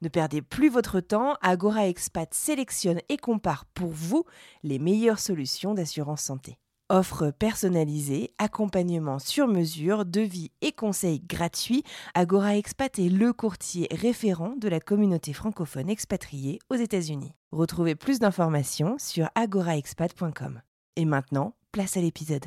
Ne perdez plus votre temps, Agora Expat sélectionne et compare pour vous les meilleures solutions d'assurance santé. Offre personnalisée, accompagnement sur mesure, devis et conseils gratuits, Agora Expat est le courtier référent de la communauté francophone expatriée aux États-Unis. Retrouvez plus d'informations sur agoraexpat.com. Et maintenant, place à l'épisode.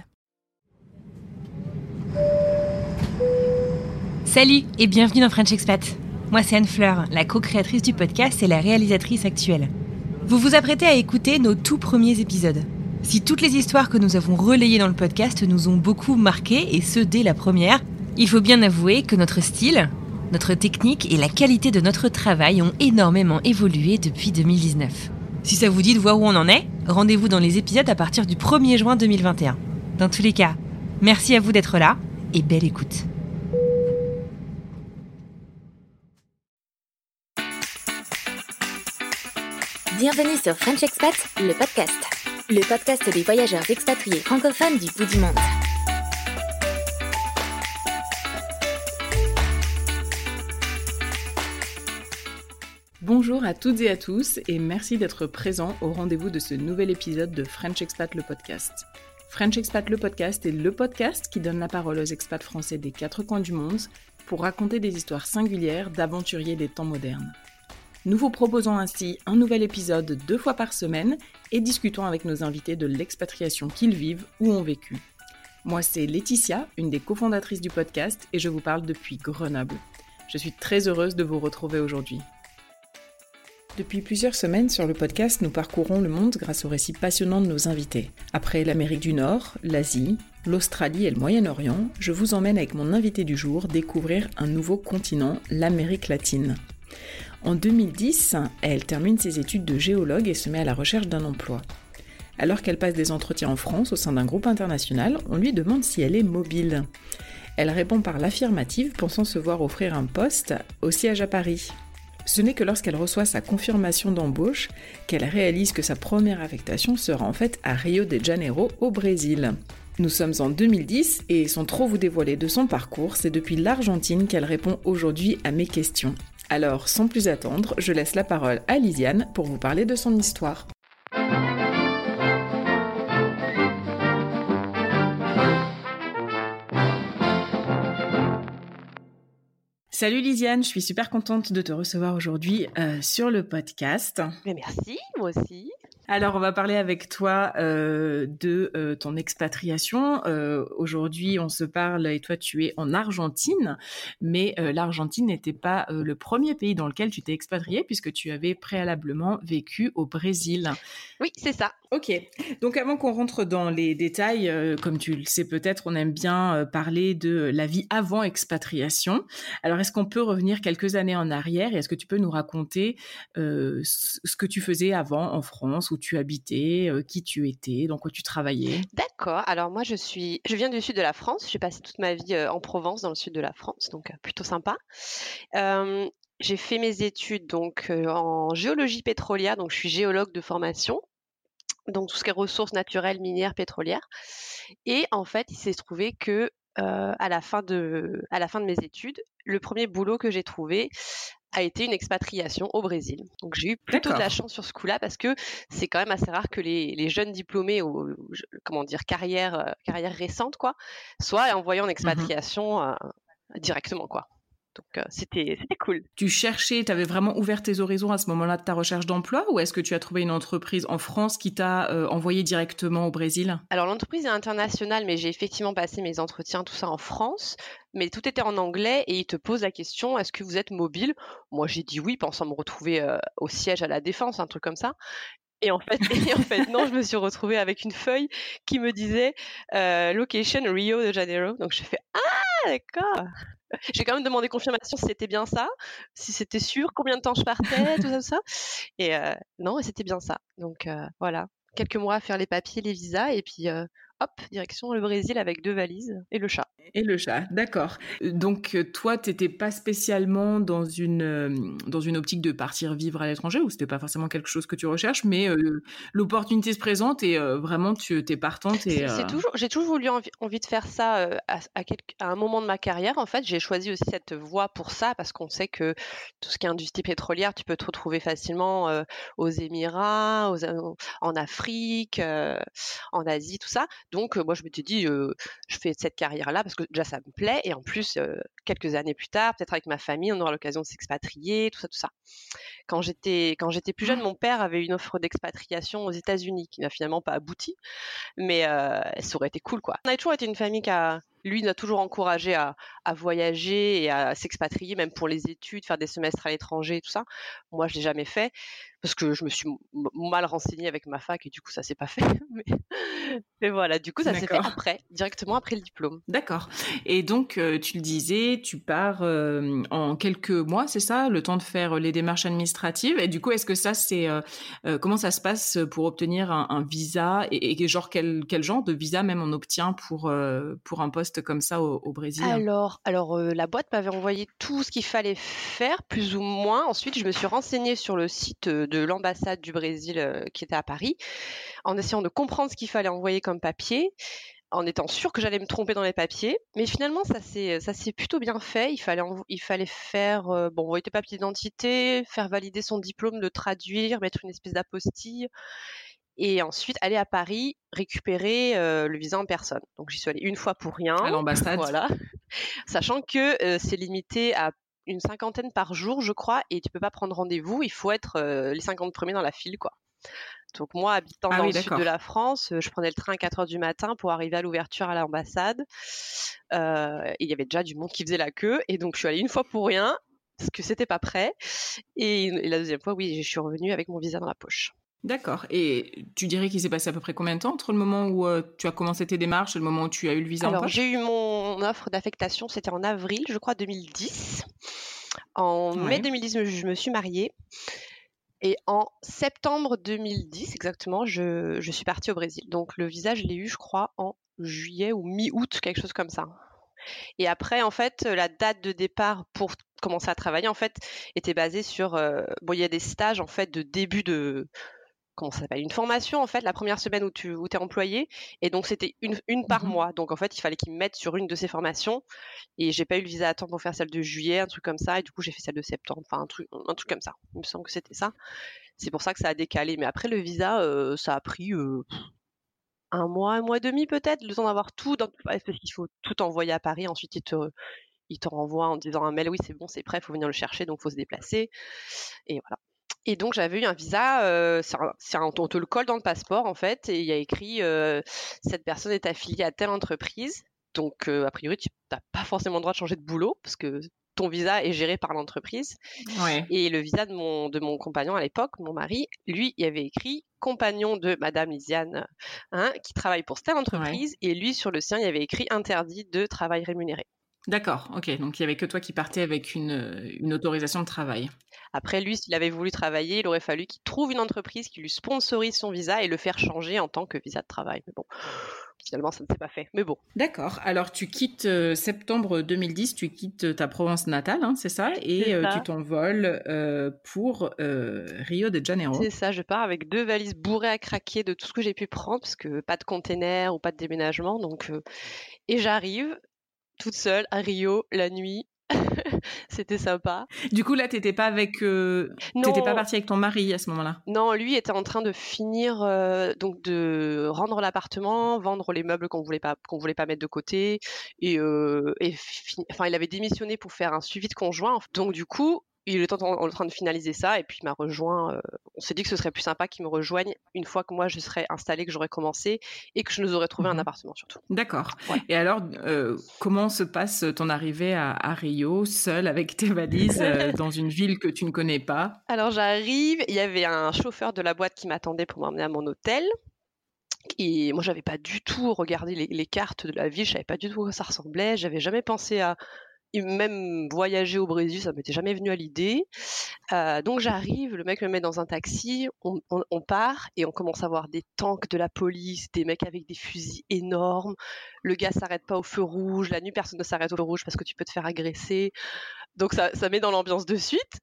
Salut et bienvenue dans French Expat. Moi c'est Anne Fleur, la co-créatrice du podcast et la réalisatrice actuelle. Vous vous apprêtez à écouter nos tout premiers épisodes. Si toutes les histoires que nous avons relayées dans le podcast nous ont beaucoup marqué, et ce dès la première, il faut bien avouer que notre style, notre technique et la qualité de notre travail ont énormément évolué depuis 2019. Si ça vous dit de voir où on en est, rendez-vous dans les épisodes à partir du 1er juin 2021. Dans tous les cas, merci à vous d'être là et belle écoute. Bienvenue sur French Expat, le podcast. Le podcast des voyageurs expatriés francophones du bout du monde. Bonjour à toutes et à tous et merci d'être présents au rendez-vous de ce nouvel épisode de French Expat le podcast. French Expat le podcast est le podcast qui donne la parole aux expats français des quatre coins du monde pour raconter des histoires singulières d'aventuriers des temps modernes. Nous vous proposons ainsi un nouvel épisode deux fois par semaine et discutons avec nos invités de l'expatriation qu'ils vivent ou ont vécu. Moi, c'est Laetitia, une des cofondatrices du podcast, et je vous parle depuis Grenoble. Je suis très heureuse de vous retrouver aujourd'hui. Depuis plusieurs semaines sur le podcast, nous parcourons le monde grâce aux récits passionnants de nos invités. Après l'Amérique du Nord, l'Asie, l'Australie et le Moyen-Orient, je vous emmène avec mon invité du jour découvrir un nouveau continent, l'Amérique latine. En 2010, elle termine ses études de géologue et se met à la recherche d'un emploi. Alors qu'elle passe des entretiens en France au sein d'un groupe international, on lui demande si elle est mobile. Elle répond par l'affirmative, pensant se voir offrir un poste au siège à Paris. Ce n'est que lorsqu'elle reçoit sa confirmation d'embauche qu'elle réalise que sa première affectation sera en fait à Rio de Janeiro au Brésil. Nous sommes en 2010 et sans trop vous dévoiler de son parcours, c'est depuis l'Argentine qu'elle répond aujourd'hui à mes questions. Alors, sans plus attendre, je laisse la parole à Lisiane pour vous parler de son histoire. Salut Lisiane, je suis super contente de te recevoir aujourd'hui euh, sur le podcast. Merci, moi aussi. Alors, on va parler avec toi euh, de euh, ton expatriation. Euh, Aujourd'hui, on se parle et toi, tu es en Argentine, mais l'Argentine n'était pas le premier pays dans lequel tu t'es expatrié puisque tu avais préalablement vécu au Brésil. Oui, c'est ça. Ok. Donc, avant qu'on rentre dans les détails, comme tu le sais peut-être, on aime bien parler de la vie avant expatriation. Alors, est-ce qu'on peut revenir quelques années en arrière et est-ce que tu peux nous raconter ce que tu faisais avant en France tu habitais, euh, qui tu étais, dans quoi tu travaillais? D'accord. Alors moi, je suis, je viens du sud de la France. J'ai passé toute ma vie euh, en Provence, dans le sud de la France, donc euh, plutôt sympa. J'ai fait mes études donc en géologie pétrolière, donc je suis géologue de formation. Donc tout ce qui est ressources naturelles, minières, pétrolières. Et en fait, il s'est trouvé que à la fin de, à la fin de mes études, le premier boulot que j'ai trouvé a été une expatriation au Brésil. Donc j'ai eu plutôt de la chance sur ce coup-là parce que c'est quand même assez rare que les, les jeunes diplômés ou comment dire carrière euh, carrière récente quoi soient envoyés en expatriation euh, directement quoi. Donc euh, c'était c'était cool. Tu cherchais, tu avais vraiment ouvert tes horizons à ce moment-là de ta recherche d'emploi ou est-ce que tu as trouvé une entreprise en France qui t'a euh, envoyé directement au Brésil? Alors l'entreprise est internationale, mais j'ai effectivement passé mes entretiens tout ça en France, mais tout était en anglais et ils te posent la question est-ce que vous êtes mobile? Moi j'ai dit oui, pensant me retrouver euh, au siège à la défense, un truc comme ça. Et en fait, et en fait, non, je me suis retrouvée avec une feuille qui me disait euh, location Rio de Janeiro. Donc je fais ah d'accord. J'ai quand même demandé confirmation si c'était bien ça, si c'était sûr, combien de temps je partais, tout ça. Et euh, non, c'était bien ça. Donc euh, voilà. quelques mois à faire les papiers, les visas, et puis hop, direction le Brésil avec deux valises et le chat. Et le chat, d'accord. Donc toi, tu n'étais pas spécialement dans une, dans une optique de partir vivre à l'étranger, ou c'était pas forcément quelque chose que tu recherches, mais l'opportunité se présente et vraiment tu es partante. Et, c'est, toujours, j'ai toujours eu envie, envie, de faire ça à, à, un moment de ma carrière. En fait, j'ai choisi aussi cette voie pour ça, parce qu'on sait que tout ce qui est industrie pétrolière, tu peux te retrouver facilement aux Émirats, en Afrique, en Asie, tout ça. Donc, moi, je m'étais dit, je fais cette carrière-là parce que déjà, ça me plaît. Et en plus, quelques années plus tard, peut-être avec ma famille, on aura l'occasion de s'expatrier, tout ça, tout ça. Quand j'étais, quand j'étais plus jeune, mon père avait une offre d'expatriation aux États-Unis qui n'a finalement pas abouti. Mais ça aurait été cool, quoi. On a toujours été une famille qui a, lui, nous a toujours encouragé à, à voyager et à s'expatrier, même pour les études, faire des semestres à l'étranger, tout ça. Moi, je l'ai jamais fait parce que je me suis mal renseignée avec ma fac et du coup ça s'est pas fait. Mais, voilà, du coup ça s'est fait après, directement après le diplôme. D'accord. Et donc euh, tu le disais, tu pars euh, en quelques mois, c'est ça, le temps de faire les démarches administratives. Et du coup, est-ce que ça c'est euh, comment ça se passe pour obtenir un, visa et, genre quel, genre de visa même on obtient pour pour un poste comme ça au, Brésil? Alors alors la boîte m'avait envoyé tout ce qu'il fallait faire plus ou moins. Ensuite, je me suis renseignée sur le site de l'ambassade du Brésil euh, qui était à Paris, en essayant de comprendre ce qu'il fallait envoyer comme papier en étant sûr que j'allais me tromper dans les papiers. Mais finalement, ça s'est, ça s'est plutôt bien fait. Il fallait, il fallait faire, euh, bon, envoyer tes papiers d'identité, faire valider son diplôme, le traduire, mettre une espèce d'apostille. Et ensuite, aller à Paris, récupérer euh, le visa en personne. Donc, j'y suis allée une fois pour rien. À l'ambassade. Voilà. Sachant que c'est limité à une cinquantaine par jour, je crois, et tu peux pas prendre rendez-vous. Il faut être euh, les 50 premiers dans la file, quoi. Donc moi, habitant ah dans le sud de la France, euh, je prenais le train à 4 heures du matin pour arriver à l'ouverture à l'ambassade. Euh, il y avait déjà du monde qui faisait la queue, et donc je suis allée une fois pour rien parce que c'était pas prêt. Et, et, la deuxième fois, oui, je suis revenue avec mon visa dans la poche. D'accord. Et tu dirais qu'il s'est passé à peu près combien de temps entre le moment où euh, tu as commencé tes démarches et le moment où tu as eu le visa Alors, j'ai eu mon offre d'affectation, c'était en avril, je crois, 2010. En mai 2010, je me suis mariée. Et en septembre 2010, exactement, je, je suis partie au Brésil. Donc le visa, je l'ai eu, je crois, en juillet ou mi-août, quelque chose comme ça. Et après, en fait, la date de départ pour commencer à travailler, en fait, était basée sur... Euh, bon, il y a des stages, en fait, de début de comment ça s'appelle une formation en fait la première semaine où tu où es employé. Et donc c'était une, une par mmh mois. Donc en fait il fallait qu'ils me mettent sur une de ces formations. Et j'ai pas eu le visa à temps pour faire celle de juillet un truc comme ça. Et du coup j'ai fait celle de septembre. Enfin un truc un truc comme ça. Il me semble que c'était ça. C'est pour ça que ça a décalé. Mais après le visa euh, ça a pris euh, un mois un mois et demi peut-être le temps d'avoir tout dans, parce qu'il faut tout envoyer à Paris. Ensuite il te il te renvoie en disant un mail. Oui c'est bon c'est prêt. Il faut venir le chercher. Donc faut se déplacer. Et voilà et donc j'avais eu un visa, euh, c'est un, on te le colle dans le passeport en fait, et il y a écrit euh, cette personne est affiliée à telle entreprise. Donc euh, a priori tu n'as pas forcément le droit de changer de boulot parce que ton visa est géré par l'entreprise. Ouais. Et le visa de mon de mon compagnon à l'époque, mon mari, lui, il avait écrit compagnon de Madame Lisiane, hein, qui travaille pour telle entreprise, et lui sur le sien, il avait écrit interdit de travail rémunéré. D'accord, ok. Donc il n'y avait que toi qui partais avec une, une autorisation de travail. Après, lui, s'il avait voulu travailler, il aurait fallu qu'il trouve une entreprise qui lui sponsorise son visa et le faire changer en tant que visa de travail. Mais bon, finalement, ça ne s'est pas fait. Mais bon. D'accord. Alors, tu quittes euh, septembre 2010, tu quittes ta Provence natale, hein, c'est ça Et euh, tu t'envoles euh, pour Rio de Janeiro. C'est ça, je pars avec deux valises bourrées à craquer de tout ce que j'ai pu prendre, parce que pas de container ou pas de déménagement. Donc, et j'arrive toute seule à Rio la nuit c'était sympa. Du coup, là, t'étais pas avec, euh... t'étais pas partie avec ton mari à ce moment-là? Non, lui était en train de finir, euh, donc de rendre l'appartement, vendre les meubles qu'on voulait pas, qu'on voulait pas mettre de côté, et, euh, et enfin, il avait démissionné pour faire un suivi de conjoint. Donc du coup, il est en, train de finaliser ça et puis il m'a rejoint. Euh, on s'est dit que ce serait plus sympa qu'il me rejoigne une fois que moi je serais installée, que j'aurais commencé et que je nous aurais trouvé un mhm. appartement surtout. D'accord. Et alors, euh, comment se passe ton arrivée à, Rio, seule avec tes valises euh, dans une ville que tu ne connais pas? Alors j'arrive, il y avait un chauffeur de la boîte qui m'attendait pour m'emmener à mon hôtel. Et moi, j'avais pas du tout regardé les, les, cartes de la ville, je savais pas du tout à quoi ça ressemblait, j'avais jamais pensé à même voyager au Brésil, ça m'était jamais venu à l'idée. Euh, donc j'arrive, le mec me met dans un taxi, on, part et on commence à voir des tanks de la police, des mecs avec des fusils énormes. Le gars s'arrête pas au feu rouge, la nuit personne ne s'arrête au feu rouge parce que tu peux te faire agresser. Donc ça, ça met dans l'ambiance de suite.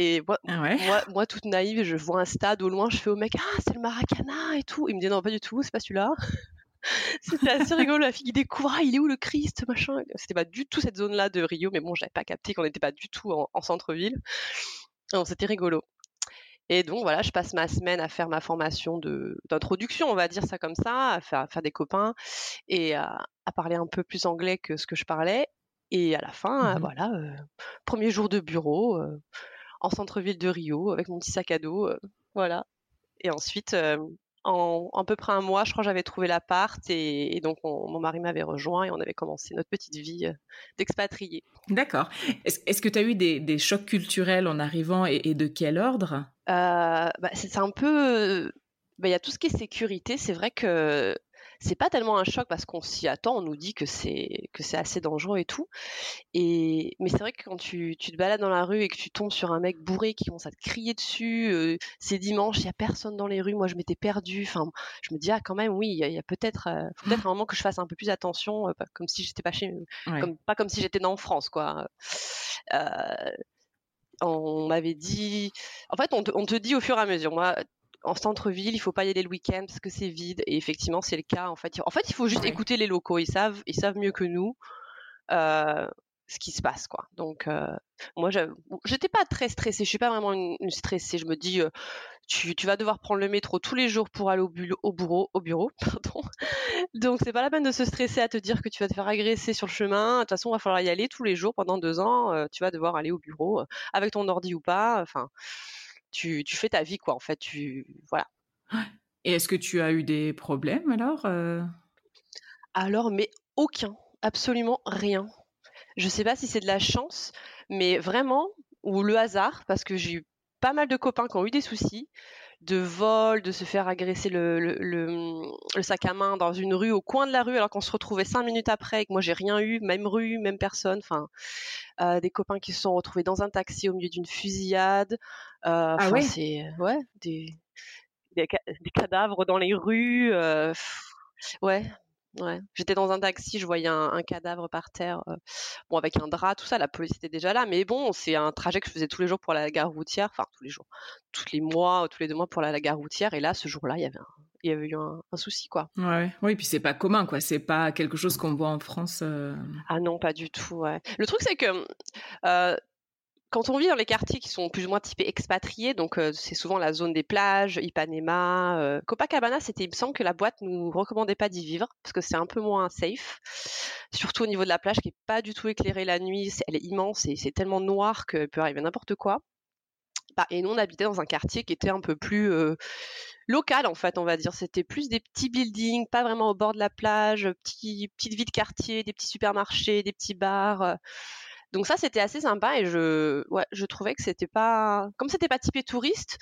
Et moi, ah moi, toute naïve, je vois un stade au loin, je fais au mec, ah, c'est le Maracana et tout. Il me dit, non, pas du tout, c'est pas celui-là. C'était assez rigolo, la fille qui découvre, ah, il est où le Christ, machin? C'était pas du tout cette zone-là de Rio, mais bon, j'avais pas capté qu'on n'était pas du tout en, centre-ville. Donc, c'était rigolo. Et donc, voilà, je passe ma semaine à faire ma formation d'introduction, on va dire ça comme ça, à faire, faire des copains et à, parler un peu plus anglais que ce que je parlais. Et à la fin, mmh voilà, euh, premier jour de bureau, euh, en centre-ville de Rio avec mon petit sac à dos, euh, voilà. Et ensuite, en à peu près un mois, je crois, j'avais trouvé l'appart et, et donc mon mari m'avait rejoint et on avait commencé notre petite vie euh, d'expatrié. D'accord. Est-ce que tu as eu des, chocs culturels en arrivant et, de quel ordre? Bah, C'est un peu... Bah, il y a tout ce qui est sécurité. C'est vrai que c'est pas tellement un choc parce qu'on s'y attend, on nous dit que c'est que c'est assez dangereux et tout. Et mais c'est vrai que quand tu, tu, te balades dans la rue et que tu tombes sur un mec bourré qui commence à te crier dessus, euh, c'est dimanche, il y a personne dans les rues, moi je m'étais perdue. Enfin, je me dis ah quand même oui, il y a, peut-être euh, peut-être un moment que je fasse un peu plus attention, euh, comme si j'étais pas chez, comme pas comme si j'étais dans France quoi. on m'avait dit, en fait, on te, on te, dit au fur et à mesure. Moi, en centre-ville, il faut pas y aller le week-end parce que c'est vide. Et effectivement, c'est le cas. En fait, en fait, il faut juste écouter les locaux. Ils savent, ils savent mieux que nous euh, ce qui se passe, quoi. Donc, euh, moi, j'étais pas très stressée. Je suis pas vraiment une, stressée. Je me dis, euh, tu, vas devoir prendre le métro tous les jours pour aller au, au bureau, au bureau, pardon. Donc, c'est pas la peine de se stresser à te dire que tu vas te faire agresser sur le chemin. De toute façon, il va falloir y aller tous les jours pendant deux ans. tu vas devoir aller au bureau avec ton ordi ou pas. Enfin tu, fais ta vie, quoi. En fait, tu voilà. Et est-ce que tu as eu des problèmes alors euh? Alors, mais aucun, absolument rien. Je sais pas si c'est de la chance, mais vraiment ou le hasard, parce que j'ai eu pas mal de copains qui ont eu des soucis de vol, de se faire agresser le, le, sac à main dans une rue, au coin de la rue, alors qu'on se retrouvait cinq minutes après et que moi j'ai rien eu, même rue, même personne. Enfin, euh, des copains qui se sont retrouvés dans un taxi au milieu d'une fusillade. Euh, ah ouais? C'est ouais des, des, cadavres dans les rues. Euh, ouais, Ouais. J'étais dans un taxi, je voyais un, cadavre par terre, euh, bon avec un drap, tout ça. La police était déjà là, mais bon, c'est un trajet que je faisais tous les jours pour la gare routière, enfin tous les jours, tous les mois, tous les deux mois pour la, gare routière. Et là, ce jour-là, il y avait il y avait eu un, souci, quoi. Ouais, oui, puis c'est pas commun, quoi. C'est pas quelque chose qu'on voit en France. Euh. Ah non, pas du tout. Ouais. Le truc, c'est que euh, quand on vit dans les quartiers qui sont plus ou moins typés expatriés, donc euh, c'est souvent la zone des plages, Ipanema, euh, Copacabana, c'était, il me semble que la boîte nous recommandait pas d'y vivre parce que c'est un peu moins safe, surtout au niveau de la plage qui est pas du tout éclairée la nuit, elle est immense et c'est tellement noir que peut arriver n'importe quoi. Bah, et nous on habitait dans un quartier qui était un peu plus euh, local en fait, on va dire. C'était plus des petits buildings, pas vraiment au bord de la plage, petits, petites villes de quartier, des petits supermarchés, des petits bars. Donc ça, c'était assez sympa et je, ouais, je trouvais que c'était pas, comme c'était pas typé touriste,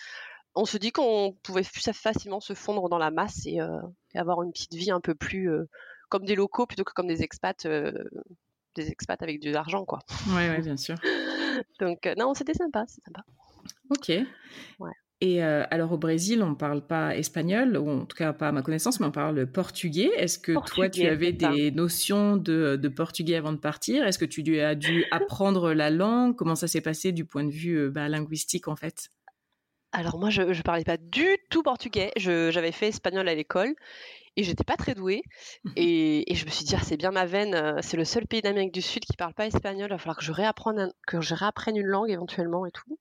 on se dit qu'on pouvait plus facilement se fondre dans la masse et, euh, avoir une petite vie un peu plus euh, comme des locaux plutôt que comme des expats, euh, des expats avec de l'argent, quoi. Ouais, ouais, bien sûr. Donc non, c'était sympa, c'est sympa. Ok. Ouais. Et euh, alors au Brésil, on ne parle pas espagnol, ou en tout cas pas à ma connaissance, mais on parle portugais. Est-ce que toi, tu avais des notions de, portugais avant de partir? Est-ce que tu as dû apprendre la langue? Comment ça s'est passé du point de vue euh, bah, linguistique en fait? Alors moi, je ne parlais pas du tout portugais. J'avais fait espagnol à l'école et j'étais pas très douée. Mmh et, je me suis dit, ah, c'est bien ma veine, euh, c'est le seul pays d'Amérique du Sud qui parle pas espagnol, il va falloir que je, réapprenne, que je réapprenne une langue éventuellement et tout.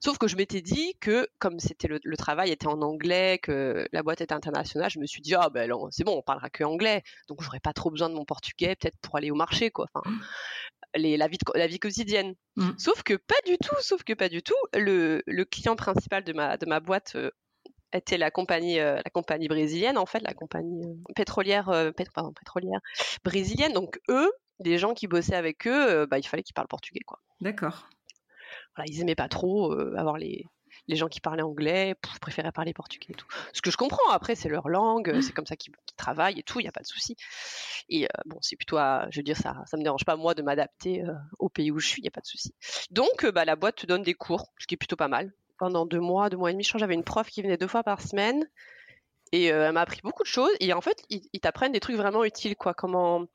Sauf que je m'étais dit que, comme c'était le, travail était en anglais, que la boîte était internationale, je me suis dit, ah ben c'est bon, on parlera que anglais, donc j'aurais pas trop besoin de mon portugais, peut-être pour aller au marché, quoi. Enfin, les, la, vie la vie quotidienne. Mmh. Sauf que pas du tout, sauf que pas du tout. Le, le client principal de ma, de ma boîte euh, était la compagnie, euh, la compagnie brésilienne, en fait, la compagnie euh, pétrolière, euh, pardon, pétrolière brésilienne. Donc, eux, les gens qui bossaient avec eux, bah, il fallait qu'ils parlent portugais, quoi. D'accord. Voilà, ils aimaient pas trop avoir les, les gens qui parlaient anglais préféraient parler portugais et tout. Ce que je comprends, après, c'est leur langue, mmh. c'est comme ça qu'ils travaillent et tout, il n'y a pas de souci. Et bon, c'est plutôt, je veux dire, ça ça me dérange pas, moi, de m'adapter au pays où je suis, il n'y a pas de souci. Donc, bah, la boîte te donne des cours, ce qui est plutôt pas mal. Pendant deux mois, deux mois et demi, je crois j'avais une prof qui venait deux fois par semaine et euh, elle m'a appris beaucoup de choses. Et en fait, ils, t'apprennent des trucs vraiment utiles, quoi. Comment,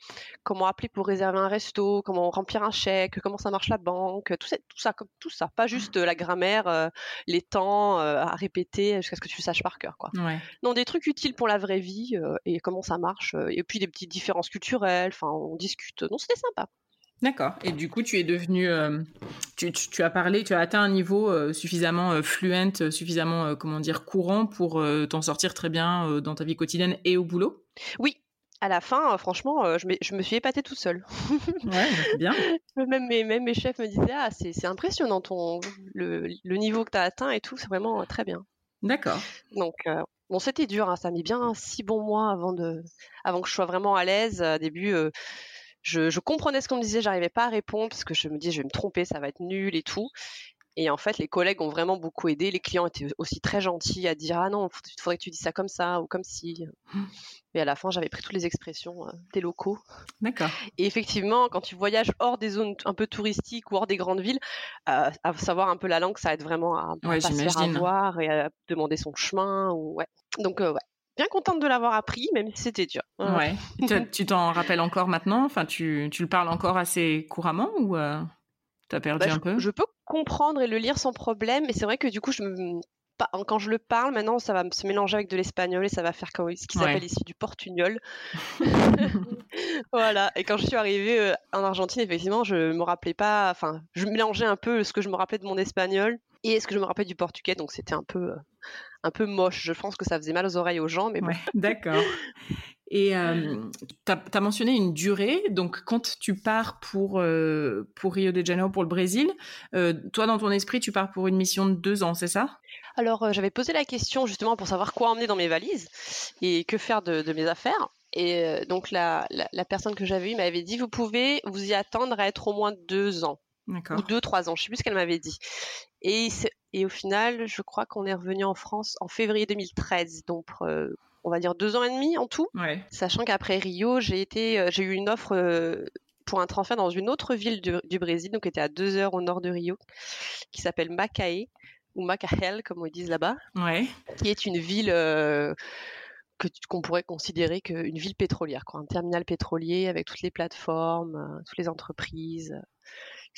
comment appeler pour réserver un resto, comment remplir un chèque, comment ça marche la banque, tout ça, tout ça, comme tout ça. Pas juste euh, la grammaire, euh, les temps à répéter jusqu'à ce que tu saches par cœur, quoi. Non, des trucs utiles pour la vraie vie et comment ça marche. et puis des petites différences culturelles. Enfin, on discute. Non, c'était sympa. D'accord. Et du coup, tu es devenu, euh, tu, as parlé, tu as atteint un niveau euh, suffisamment euh, fluent, suffisamment, comment dire, courant pour t'en sortir très bien dans ta vie quotidienne et au boulot? Oui. À la fin, franchement, je, me suis épatée toute seule. ouais, bien. même, mes, même mes chefs me disaient, ah, c'est impressionnant ton, le, niveau que tu as atteint et tout, c'est vraiment très bien. D'accord. Donc, bon, c'était dur, hein, ça a mis bien six bons mois avant, de, avant que je sois vraiment à l'aise. Au début, je, comprenais ce qu'on me disait, j'arrivais pas à répondre parce que je me disais je vais me tromper, ça va être nul et tout. Et en fait, les collègues ont vraiment beaucoup aidé. Les clients étaient aussi très gentils à dire ah non, il faudrait que tu dises ça comme ça ou comme si. Et à la fin, j'avais pris toutes les expressions euh, des locaux. D'accord. Et effectivement, quand tu voyages hors des zones un peu touristiques ou hors des grandes villes, euh, à savoir un peu la langue, ça aide vraiment à, pas se faire avoir et à demander son chemin. Ou, ouais. Donc, euh, ouais bien contente de l'avoir appris, même si c'était dur. Ouais. tu t'en rappelles encore maintenant? Enfin, tu, tu, le parles encore assez couramment ou euh, tu as perdu bah, un peu? Je peux comprendre et le lire sans problème, mais c'est vrai que du coup, je me quand je le parle maintenant, ça va se mélanger avec de l'espagnol et ça va faire ce qu'ils appellent ici du portugnol. voilà. Et quand je suis arrivée euh, en Argentine, effectivement, je me rappelais pas. Enfin, je mélangeais un peu ce que je me rappelais de mon espagnol et ce que je me rappelais du portugais, donc c'était un peu, euh, un peu moche. Je pense que ça faisait mal aux oreilles aux gens, mais bon. D'accord. Et euh, tu as, mentionné une durée, donc quand tu pars pour, euh, pour Rio de Janeiro, pour le Brésil, toi dans ton esprit, tu pars pour une mission de deux ans, c'est ça? Alors j'avais posé la question justement pour savoir quoi emmener dans mes valises et que faire de, mes affaires. Et donc la, la, personne que j'avais eue m'avait dit, vous pouvez vous y attendre à être au moins deux ans ou deux, trois ans, je sais plus ce qu'elle m'avait dit. Et, et au final, je crois qu'on est revenu en France en février 2013, donc euh, on va dire deux ans et demi en tout. Sachant qu'après Rio, j'ai été, euh, j'ai eu une offre euh, pour un transfert dans une autre ville du, Brésil, donc qui était à deux heures au nord de Rio, qui s'appelle Macaé ou Macael comme ils disent là-bas, ouais. qui est une ville que qu'on pourrait considérer qu'une ville pétrolière, quoi, un terminal pétrolier avec toutes les plateformes, toutes les entreprises.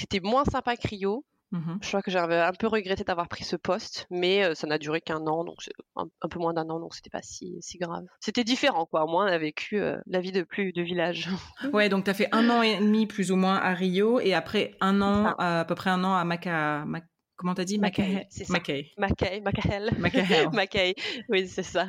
C'était moins sympa que Rio. Mmh je crois que j'avais un peu regretté d'avoir pris ce poste, mais euh, ça n'a duré qu'un an, donc un, un, peu moins d'un an, donc c'était pas si, si grave. C'était différent, quoi. Au moins, on a vécu euh, la vie de plus de village. Ouais, donc tu as fait un an et demi plus ou moins à Rio, et après un an, à, peu près un an à Maca. Mac... Comment t'as dit? Macaé. Macaé. Macaé. Macaé. Macaé. Oui, c'est ça.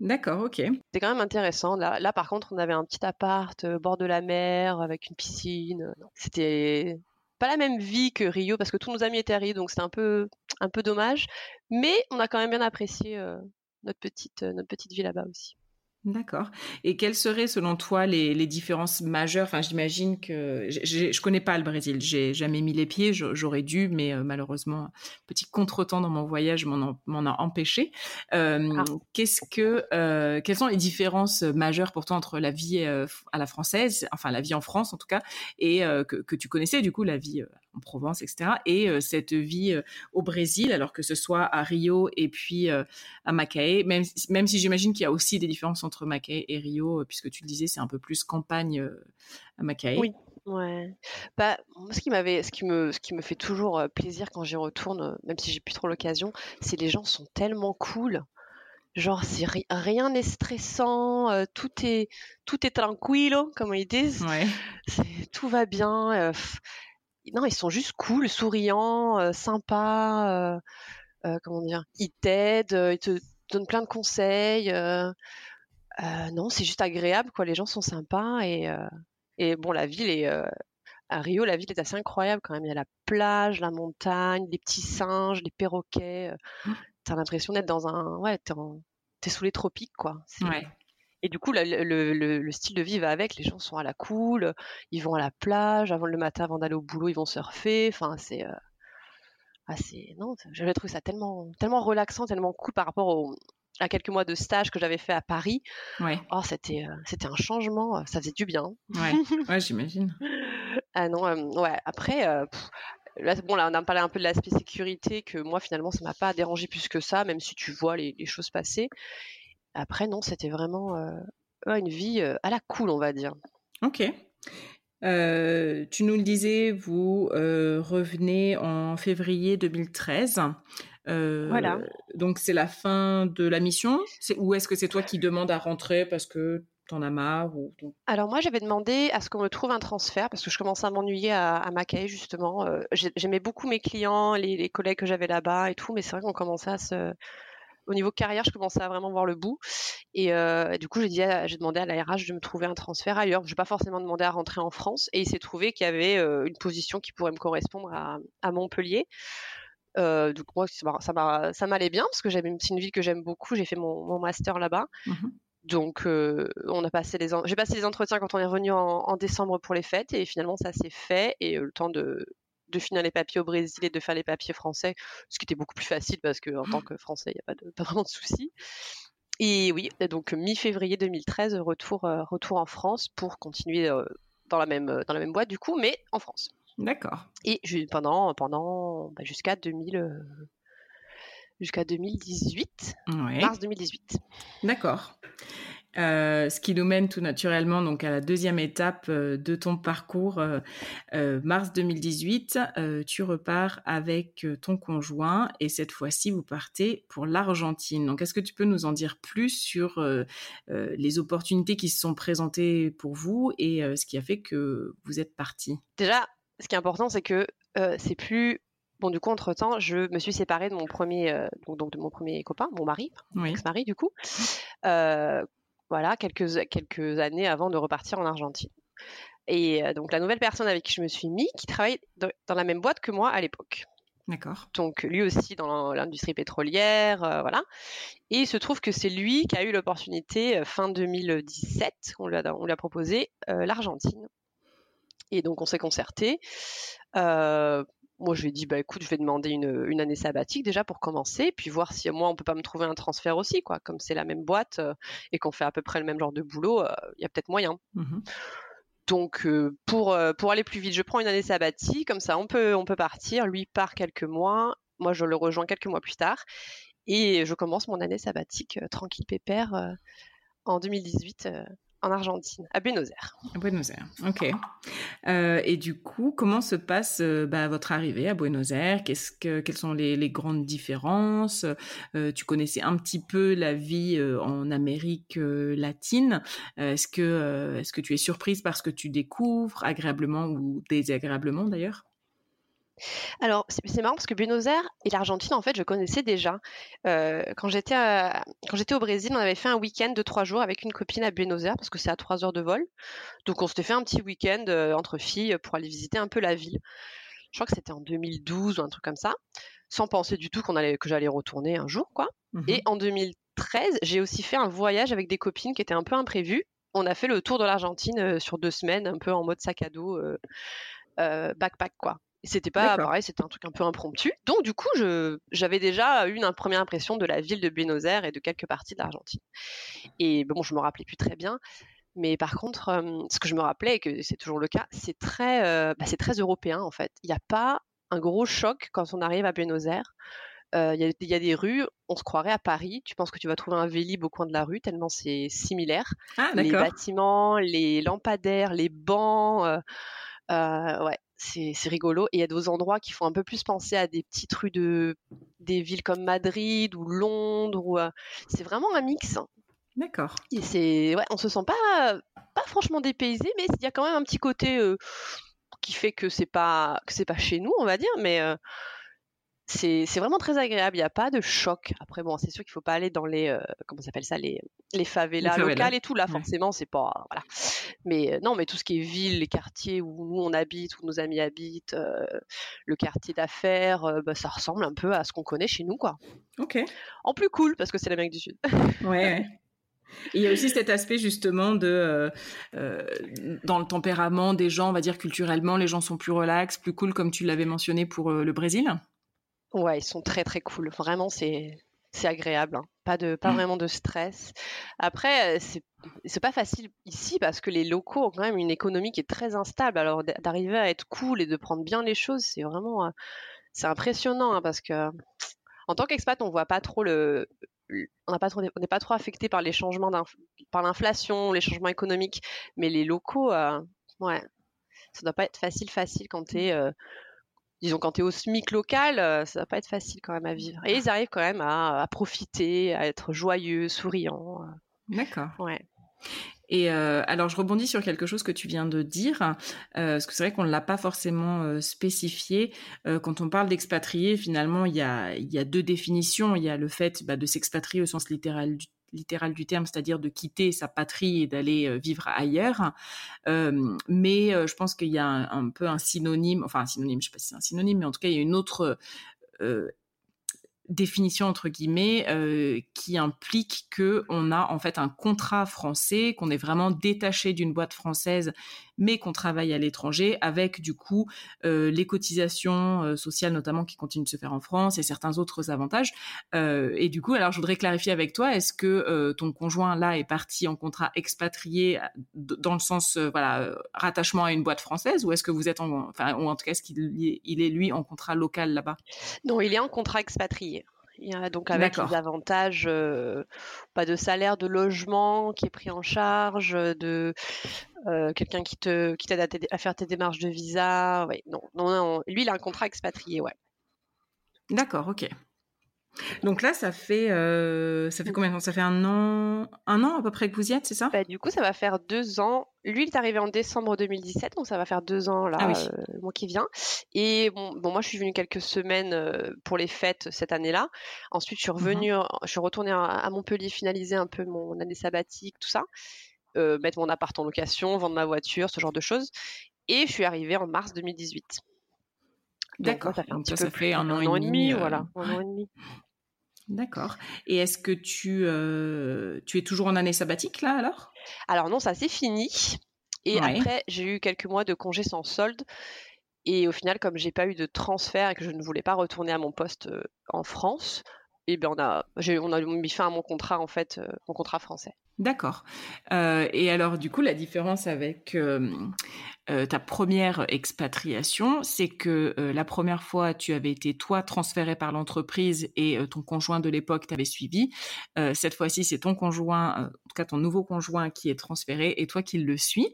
D'accord, ok. C'est quand même intéressant. Là, là, par contre, on avait un petit appart euh, bord de la mer avec une piscine. C'était pas la même vie que Rio parce que tous nos amis étaient à Rio, donc c'était un peu, un peu dommage. Mais on a quand même bien apprécié euh, notre petite, euh, notre petite vie là-bas aussi. D'accord. Et quelles seraient selon toi les, les différences majeures? Enfin, j'imagine que je connais pas le Brésil, j'ai jamais mis les pieds, j'aurais dû, mais euh, malheureusement, petit contretemps dans mon voyage m'en a empêché. Euh, ah. Qu'est-ce que, euh, quelles sont les différences majeures pour toi entre la vie à la française, enfin la vie en France en tout cas, et que, que, tu connaissais du coup la vie en Provence, etc. Et euh, cette vie euh, au Brésil, alors que ce soit à Rio et puis euh, à Macaé, même, même si j'imagine qu'il y a aussi des différences entre Macaé et Rio, puisque tu le disais, c'est un peu plus campagne à Macaé. Oui. Ouais. Bah, ce qui m'avait, ce qui me, ce qui me fait toujours plaisir quand j'y retourne, même si j'ai plus trop l'occasion, c'est les gens sont tellement cool. Genre, c'est rien n'est stressant, tout est, tout est tranquilo, comme ils disent. Ouais. Tout va bien non, ils sont juste cool, souriants, euh, sympas. Euh, euh, comment dire Ils t'aident, ils te donnent plein de conseils. non, c'est juste agréable, quoi. Les gens sont sympas et et bon, la ville est à Rio, la ville est assez incroyable quand même. Il y a la plage, la montagne, les petits singes, les perroquets. Mmh. T'as l'impression d'être dans un, ouais, t'es, t'es sous les tropiques, quoi. Ouais. Et du coup, le, style de vie va avec. Les gens sont à la cool, ils vont à la plage avant le matin avant d'aller au boulot, ils vont surfer. Enfin, c'est euh, ah, c'est non, j'avais trouvé ça tellement, tellement relaxant, tellement cool par rapport au, à quelques mois de stage que j'avais fait à Paris. Ouais. Oh, c'était, c'était un changement, ça faisait du bien. Ouais, ouais j'imagine. ah non, ouais. Après, Là, bon, là, on a parlé un peu de l'aspect sécurité que moi, finalement, ça m'a pas dérangé plus que ça, même si tu vois les, choses passer. Après, non, c'était vraiment une vie à la cool, on va dire. Ok. Euh, tu nous le disais, vous euh, revenez en février 2013. Euh, voilà. Donc c'est la fin de la mission. Ou est-ce que c'est toi qui demandes à rentrer parce que t'en as marre ou... Alors moi j'avais demandé à ce qu'on me trouve un transfert parce que je commençais à m'ennuyer à, à Mackay justement. J'aimais beaucoup mes clients, les, les collègues que j'avais là-bas et tout, mais c'est vrai qu'on commençait à se au niveau carrière, je commençais à vraiment voir le bout. Et, euh, du coup, j'ai dit, j'ai demandé à la RH de me trouver un transfert ailleurs. Je n'ai pas forcément demandé à rentrer en France. Et il s'est trouvé qu'il y avait euh, une position qui pourrait me correspondre à, Montpellier. Euh, donc moi, ça m'allait bien parce que c'est une ville que j'aime beaucoup. J'ai fait mon, master là-bas. Mmh donc, on a passé les, j'ai passé les entretiens quand on est revenu en, en, décembre pour les fêtes et finalement ça s'est fait et le temps de, de finir les papiers au Brésil et de faire les papiers français, ce qui était beaucoup plus facile parce qu'en tant que Français, il n'y a pas, de, pas vraiment de soucis. Et oui, donc mi-février 2013, retour, euh, retour en France pour continuer euh, dans, la même, dans la même boîte du coup, mais en France. D'accord. Et pendant, pendant bah, jusqu'à 2000, euh, jusqu'à 2018, mars 2018. D'accord. Euh, ce qui nous mène tout naturellement donc à la deuxième étape euh, de ton parcours. Euh, mars 2018, tu repars avec ton conjoint et cette fois-ci vous partez pour l'Argentine. Donc est-ce que tu peux nous en dire plus sur les opportunités qui se sont présentées pour vous et ce qui a fait que vous êtes parti? Déjà, ce qui est important, c'est que c'est plus Bon, du coup, entre-temps, je me suis séparée de mon premier, donc, de mon premier copain, mon mari, mon ex-mari, du coup, voilà, quelques, quelques années avant de repartir en Argentine. Et euh, donc la nouvelle personne avec qui je me suis mis, qui travaille dans la même boîte que moi à l'époque. D'accord. Donc lui aussi dans l'industrie pétrolière, euh, voilà. Et il se trouve que c'est lui qui a eu l'opportunité euh, fin 2017, on lui a, on lui a proposé l'Argentine. Et donc on s'est concerté moi, je lui ai dit, bah écoute, je vais demander une, année sabbatique déjà pour commencer, puis voir si moi, on peut pas me trouver un transfert aussi, quoi. Comme c'est la même boîte euh, et qu'on fait à peu près le même genre de boulot, euh, il y a peut-être moyen. Mmh Donc, euh, pour, pour aller plus vite, je prends une année sabbatique, comme ça, on peut, on peut partir. Lui part quelques mois, moi, je le rejoins quelques mois plus tard, et je commence mon année sabbatique tranquille pépère en 2018 en Argentine, à Buenos Aires. À Buenos Aires, ok. Euh, et du coup, comment se passe euh, bah, votre arrivée à Buenos Aires? Quelles sont les, grandes différences? Euh, Tu connaissais un petit peu la vie en Amérique latine. est-ce que, est-ce que tu es surprise par ce que tu découvres, agréablement ou désagréablement d'ailleurs? Alors, c'est marrant parce que Buenos Aires et l'Argentine, en fait, je connaissais déjà. Euh, quand j'étais au Brésil, on avait fait un week-end de trois jours avec une copine à Buenos Aires parce que c'est à trois heures de vol. Donc, on s'était fait un petit week-end euh, entre filles pour aller visiter un peu la ville. Je crois que c'était en 2012 ou un truc comme ça, sans penser du tout qu'on allait que j'allais retourner un jour, quoi. Mmh et en 2013, j'ai aussi fait un voyage avec des copines qui était un peu imprévu. On a fait le tour de l'Argentine euh, sur deux semaines, un peu en mode sac à dos, backpack, quoi. C'était pas pareil, c'était un truc un peu impromptu. Donc du coup, j'avais déjà eu une première impression de la ville de Buenos Aires et de quelques parties de l'Argentine. Et bon, je me rappelais plus très bien, mais par contre, euh, ce que je me rappelais et que c'est toujours le cas, c'est très, euh, bah, c'est très européen en fait. Il n'y a pas un gros choc quand on arrive à Buenos Aires. Euh, il y, a des rues, on se croirait à Paris. Tu penses que tu vas trouver un Vélib au coin de la rue, tellement c'est similaire. Ah, les bâtiments, les lampadaires, les bancs. ouais, c'est rigolo. Et il y a d'autres endroits qui font un peu plus penser à des petites rues de des villes comme Madrid ou Londres. Ou, euh, c'est vraiment un mix. D'accord. Et c'est, ouais, on se sent pas pas franchement dépaysé, mais il y a quand même un petit côté euh, qui fait que c'est pas que c'est pas chez nous, on va dire, mais euh, c'est vraiment très agréable. Il n'y a pas de choc. Après, bon, c'est sûr qu'il ne faut pas aller dans les, euh, comment s'appelle ça, les, les favelas, locales et tout. Là, forcément, c'est pas, voilà. Mais euh, non, mais tout ce qui est ville, les quartiers où nous on habite, où nos amis habitent, euh, le quartier d'affaires, bah, ça ressemble un peu à ce qu'on connaît chez nous, quoi. Ok. En plus cool parce que c'est l'Amérique du Sud. ouais. il y a aussi cet aspect justement de dans le tempérament des gens, on va dire culturellement, les gens sont plus relax, plus cool, comme tu l'avais mentionné pour le Brésil. Ouais, ils sont très très cool. Vraiment, c'est c'est agréable. hein. Pas de pas Mm. vraiment de stress. Après, euh, c'est c'est pas facile ici parce que les locaux ont quand même une économie qui est très instable. Alors d'arriver à être cool et de prendre bien les choses, c'est vraiment euh, c'est impressionnant hein, parce que en tant qu'expat, on voit pas trop le on n'a pas n'est pas trop affecté par les changements par l'inflation, les changements économiques, mais les locaux, euh, ouais, ça doit pas être facile facile quand t'es euh, disons quand tu es au SMIC local, euh, ça va pas être facile quand même à vivre. Et ils arrivent quand même à, à profiter, à être joyeux, souriants. D'accord. Ouais. Et euh, alors, je rebondis sur quelque chose que tu viens de dire, euh, parce que c'est vrai qu'on ne l'a pas forcément euh, spécifié. Euh, quand on parle d'expatrié, finalement, il y a, y a deux définitions. Il y a le fait bah, de s'expatrier au sens littéral du, littéral du terme, c'est-à-dire de quitter sa patrie et d'aller euh, vivre ailleurs. Mais euh, je pense qu'il y a un, peu un synonyme, enfin un synonyme, je sais pas si c'est un synonyme, mais en tout cas, il y a une autre euh, définition entre guillemets qui implique que on a en fait un contrat français, qu'on est vraiment détaché d'une boîte française, mais qu'on travaille à l'étranger avec du coup euh, les cotisations euh, sociales notamment qui continuent de se faire en France et certains autres avantages. Euh, et du coup, alors je voudrais clarifier avec toi, est-ce que ton conjoint là est parti en contrat expatrié dans le sens voilà rattachement à une boîte française ou est-ce que vous êtes en enfin ou en tout cas est-ce qu'il est- il est lui en contrat local là-bas? Non, il est en contrat expatrié. Donc avec les avantages, euh, pas de salaire, de logement qui est pris en charge, de euh, quelqu'un qui te qui t'aide à, faire tes démarches de visa. Ouais, non, non, non, lui il a un contrat expatrié, ouais. D'accord, ok. Donc là, ça fait, euh, ça fait combien de temps? Ça fait un an, un an à peu près que vous y êtes, c'est ça? Bah, du coup, ça va faire deux ans. Lui, il est arrivé en décembre 2017, donc ça va faire deux ans là, Ah oui. euh, le mois qui vient. Et bon, bon, moi, je suis venue quelques semaines euh, pour les fêtes cette année-là. Ensuite, je suis revenue, en- je suis retournée à, à Montpellier finaliser un peu mon année sabbatique, tout ça, mettre mon appart en location, vendre ma voiture, ce genre de choses. Et je suis arrivée en mars 2018. D'accord. ça fait un petit ça, peu fait un an et demi, voilà, un an et demi. D'accord. Et est-ce que tu, euh, tu es toujours en année sabbatique là alors? Alors non, ça c'est fini. Et Ouais. après, j'ai eu quelques mois de congé sans solde. Et au final, comme j'ai pas eu de transfert et que je ne voulais pas retourner à mon poste euh, en France, et ben on a, j'ai- on a mis fin à mon contrat en fait, euh, mon contrat français. D'accord. Et alors, du coup, la différence avec euh, ta première expatriation, c'est que euh, la première fois, tu avais été toi transféré par l'entreprise et euh, ton conjoint de l'époque t'avait suivi. Cette fois-ci, c'est ton conjoint, en tout cas ton nouveau conjoint, qui est transféré et toi qui le suis.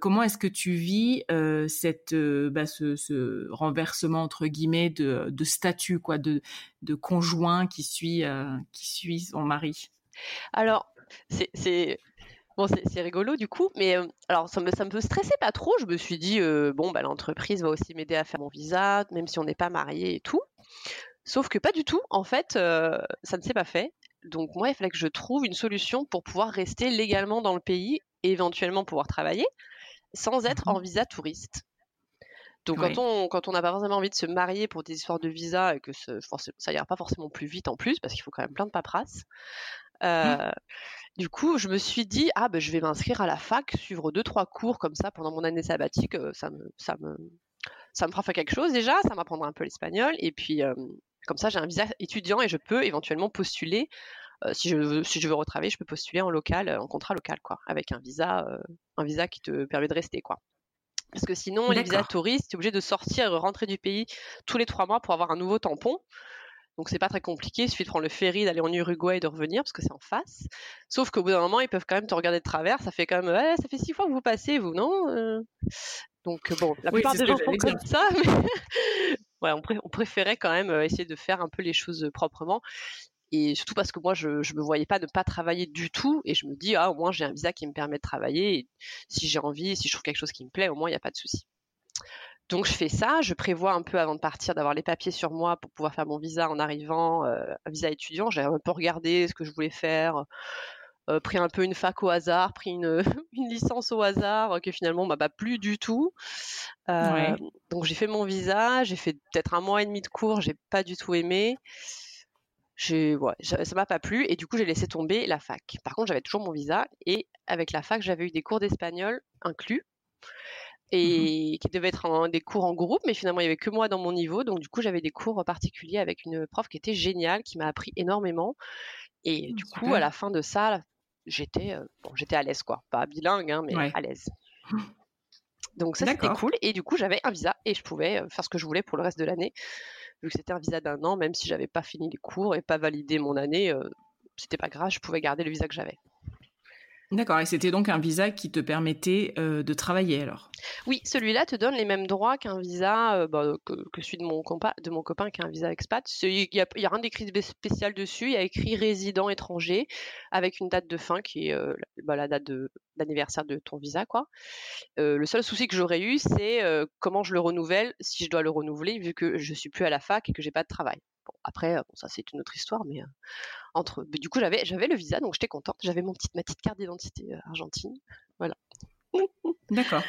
Comment est-ce que tu vis cette, bah, ce, renversement entre guillemets de, de statut, quoi, de, de conjoint qui suit, qui suit son mari? Alors, c'est, bon, c'est, rigolo du coup, mais euh, alors ça me, ça me stressait pas trop. Je me suis dit, euh, bon, bah, l'entreprise va aussi m'aider à faire mon visa, même si on n'est pas marié et tout. Sauf que pas du tout. En fait, euh, ça ne s'est pas fait. Donc moi, il fallait que je trouve une solution pour pouvoir rester légalement dans le pays et éventuellement pouvoir travailler sans être Mhm. en visa touriste. Donc quand on quand on n'a pas forcément envie de se marier pour des histoires de visa et que ce- ça ira pas forcément plus vite en plus parce qu'il faut quand même plein de paperasse. euh, Du coup, je me suis dit ah ben je vais m'inscrire à la fac, suivre deux trois cours comme ça pendant mon année sabbatique, euh, ça me ça me ça me fera faire quelque chose déjà, ça m'apprendra un peu l'espagnol et puis euh, comme ça j'ai un visa étudiant et je peux éventuellement postuler euh, si je veux si je veux retravailler, je peux postuler en local, euh, en contrat local quoi, avec un visa euh, un visa qui te permet de rester quoi. Parce que sinon, les visas touristes, tu es obligé de sortir et rentrer du pays tous les trois mois pour avoir un nouveau tampon. Donc c'est pas très compliqué, il suffit de prendre le ferry, d'aller en Uruguay et de revenir parce que c'est en face. Sauf qu'au bout d'un moment, ils peuvent quand même te regarder de travers. Ça fait quand même, ouais, ça fait six fois que vous passez, vous, non Euh, Donc bon, la plupart des gens font comme ça, mais ouais, on, pré- on préférait quand même euh, essayer de faire un peu les choses euh, proprement. Et surtout parce que moi, je, je me voyais pas ne pas travailler du tout. Et je me dis, ah, au moins, j'ai un visa qui me permet de travailler. Et si j'ai envie, si je trouve quelque chose qui me plaît, au moins, il n'y a pas de souci. Donc, je fais ça. Je prévois un peu avant de partir d'avoir les papiers sur moi pour pouvoir faire mon visa en arrivant, euh, un visa étudiant. J'ai un peu regardé ce que je voulais faire. euh, pris un peu une fac au hasard, pris une, une licence au hasard, euh, que finalement m'a pas plu du tout. Euh, Ouais. Donc j'ai fait mon visa, j'ai fait peut-être un mois et demi de cours, j'ai pas du tout aimé. J'ai, ouais, ça ça m'a pas plu et du coup j'ai laissé tomber la fac. Par contre j'avais toujours mon visa et avec la fac j'avais eu des cours d'espagnol inclus. Et qui devait être des cours en groupe, mais finalement il y avait que moi dans mon niveau, donc du coup j'avais des cours particuliers avec une prof qui était géniale, qui m'a appris énormément. Et mmh, du coup, à la fin de ça, j'étais bon, j'étais à l'aise quoi, pas bilingue, hein, mais à l'aise. Donc ça c'était cool. Et du coup j'avais un visa et je pouvais faire ce que je voulais pour le reste de l'année. Vu que c'était un visa d'un an même si j'avais pas fini les cours et pas validé mon année c'était pas grave je pouvais garder le visa que j'avais. D'accord, et c'était donc un visa qui te permettait euh, de travailler alors? Oui, celui-là te donne les mêmes droits qu'un visa euh, bah, que, celui de mon, de mon copain qui a un visa expat. Il n'y a, a, rien d'écrit spécial dessus, il y a écrit résident étranger avec une date de fin qui est euh, bah, la date d'anniversaire de, ton visa. quoi. le seul souci que j'aurais eu, c'est comment je le renouvelle si je dois le renouveler vu que je suis plus à la fac et que j'ai pas de travail. Après, ça c'est une autre histoire, mais entre. du coup, j'avais le visa, donc j'étais contente. J'avais mon petite ma petite carte d'identité argentine, voilà. D'accord.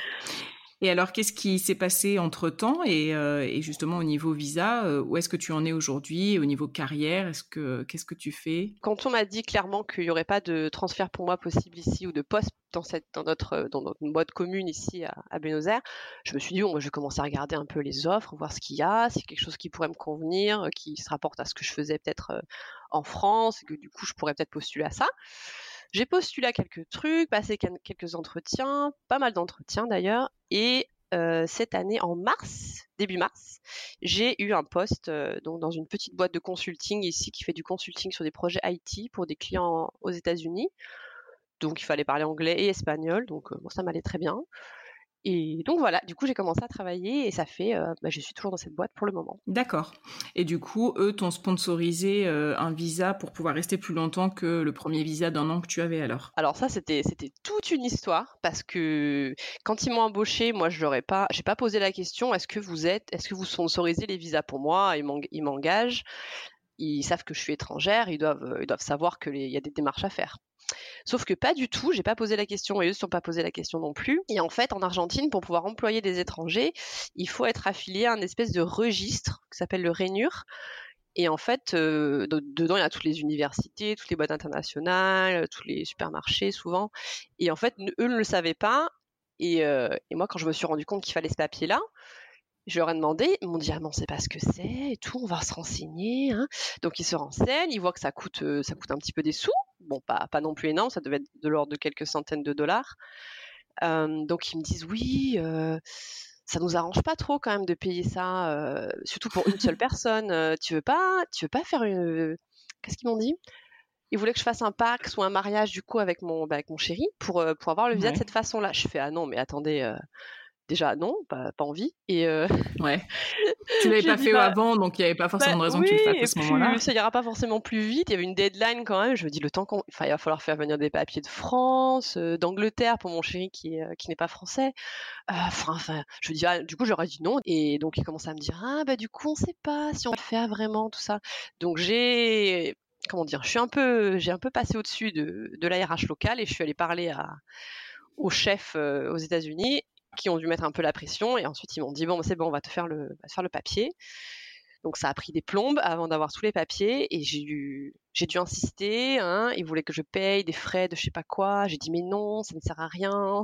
Et alors, qu'est-ce qui s'est passé entre temps et, euh, et, justement au niveau visa, euh, où est-ce que tu en es aujourd'hui? Au niveau carrière, est-ce que qu'est-ce que tu fais? Quand on m'a dit clairement qu'il n'y aurait pas de transfert pour moi possible ici ou de poste dans notre dans notre boîte commune ici à, Buenos Aires, je me suis dit bon, je vais commencer à regarder un peu les offres, voir ce qu'il y a, si quelque chose qui pourrait me convenir, qui se rapporte à ce que je faisais peut-être euh, en France, et que du coup je pourrais peut-être postuler à ça. J'ai postulé à quelques trucs, passé quelques entretiens, pas mal d'entretiens d'ailleurs, et euh, cette année, en mars, début mars, j'ai eu un poste euh, donc dans une petite boîte de consulting ici qui fait du consulting sur des projets IT pour des clients aux États-Unis. Donc il fallait parler anglais et espagnol, donc euh, ça m'allait très bien. Et donc voilà, du coup j'ai commencé à travailler et ça fait, euh, bah, je suis toujours dans cette boîte pour le moment. D'accord. Et du coup, eux t'ont sponsorisé euh, un visa pour pouvoir rester plus longtemps que le premier visa d'un an que tu avais alors? Alors ça c'était c'était toute une histoire parce que quand ils m'ont embauché, moi je n'aurais pas, j'ai pas posé la question est-ce que vous êtes, est-ce que vous sponsorisez les visas pour moi? Ils m'engagent, ils savent que je suis étrangère, ils doivent ils doivent savoir qu'il y a des démarches à faire. Sauf que pas du tout, j'ai pas posé la question et eux ne sont pas posé la question non plus. Et en fait, en Argentine, pour pouvoir employer des étrangers, il faut être affilié à un espèce de registre qui s'appelle le RENUR. Et en fait, euh, dedans, il y a toutes les universités, toutes les boîtes internationales, tous les supermarchés souvent. Et en fait, eux ne le savaient pas. Et, euh, et moi, quand je me suis rendu compte qu'il fallait ce papier-là, je leur ai demandé, ils m'ont dit ah non c'est pas ce que c'est et tout, on va se renseigner. Hein. Donc ils se renseignent, ils voient que ça coûte euh, ça coûte un petit peu des sous, bon pas pas non plus énorme, ça devait être de l'ordre de quelques centaines de dollars. Euh, donc ils me disent oui, euh, ça nous arrange pas trop quand même de payer ça, euh, surtout pour une seule personne. Euh, tu veux pas tu veux pas faire une qu'est-ce qu'ils m'ont dit? Ils voulaient que je fasse un pacte ou un mariage du coup avec mon bah, avec mon chéri pour pour avoir le visa de cette façon-là. Je fais ah non mais attendez déjà non, pas, pas envie. Et euh... ouais, tu l'avais pas fait bah, avant, donc il n'y avait pas forcément de raison que tu le fasses à ce moment-là. Ça ira pas forcément plus vite. Il y avait une deadline quand même. Je me dis le temps qu'on, enfin, il va falloir faire venir des papiers de France, euh, d'Angleterre pour mon chéri qui est, euh, qui n'est pas français. Euh, enfin, je me dis ah, du coup j'aurais dit non. Et donc il commence à me dire ah bah du coup on sait pas si on le fait vraiment tout ça. Donc j'ai comment dire, je suis un peu, j'ai un peu passé au-dessus de, de la RH locale et je suis allée parler à, au chef aux États-Unis qui ont dû mettre un peu la pression et ensuite ils m'ont dit bon c'est bon on va te faire le, va te faire le papier. Donc ça a pris des plombes avant d'avoir tous les papiers et j'ai dû j'ai dû insister. Hein, ils voulaient que je paye des frais de je sais pas quoi. J'ai dit mais non, ça ne sert à rien.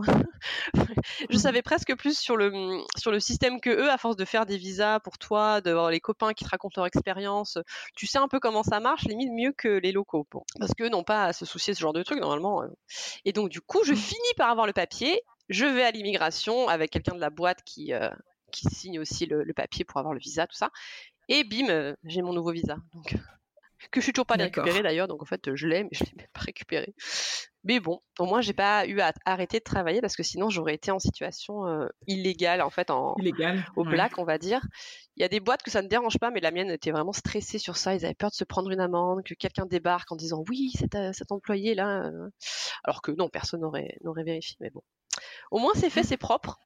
je savais presque plus sur le sur le système que eux à force de faire des visas pour toi, d'avoir les copains qui te racontent leur expérience. Tu sais un peu comment ça marche, limite mieux que les locaux. Parce qu'eux n'ont pas à se soucier de ce genre de trucs normalement. Euh. Et donc du coup je mmh. finis par avoir le papier je vais à l'immigration avec quelqu'un de la boîte qui, euh, qui signe aussi le, papier pour avoir le visa, tout ça. Et bim, euh, j'ai mon nouveau visa. Donc, que je suis toujours pas récupéré d'ailleurs, donc en fait je l'ai, mais je l'ai même pas récupéré. Mais bon, au moins j'ai pas eu à arrêter de travailler parce que sinon j'aurais été en situation euh, illégale en fait, en au black on va dire. Il y a des boîtes que ça ne dérange pas, mais la mienne était vraiment stressée sur ça. Ils avaient peur de se prendre une amende, que quelqu'un débarque en disant oui cet, cet employé là, alors que non personne n'aurait n'aurait vérifié. Mais bon, au moins, c'est fait, c'est propre.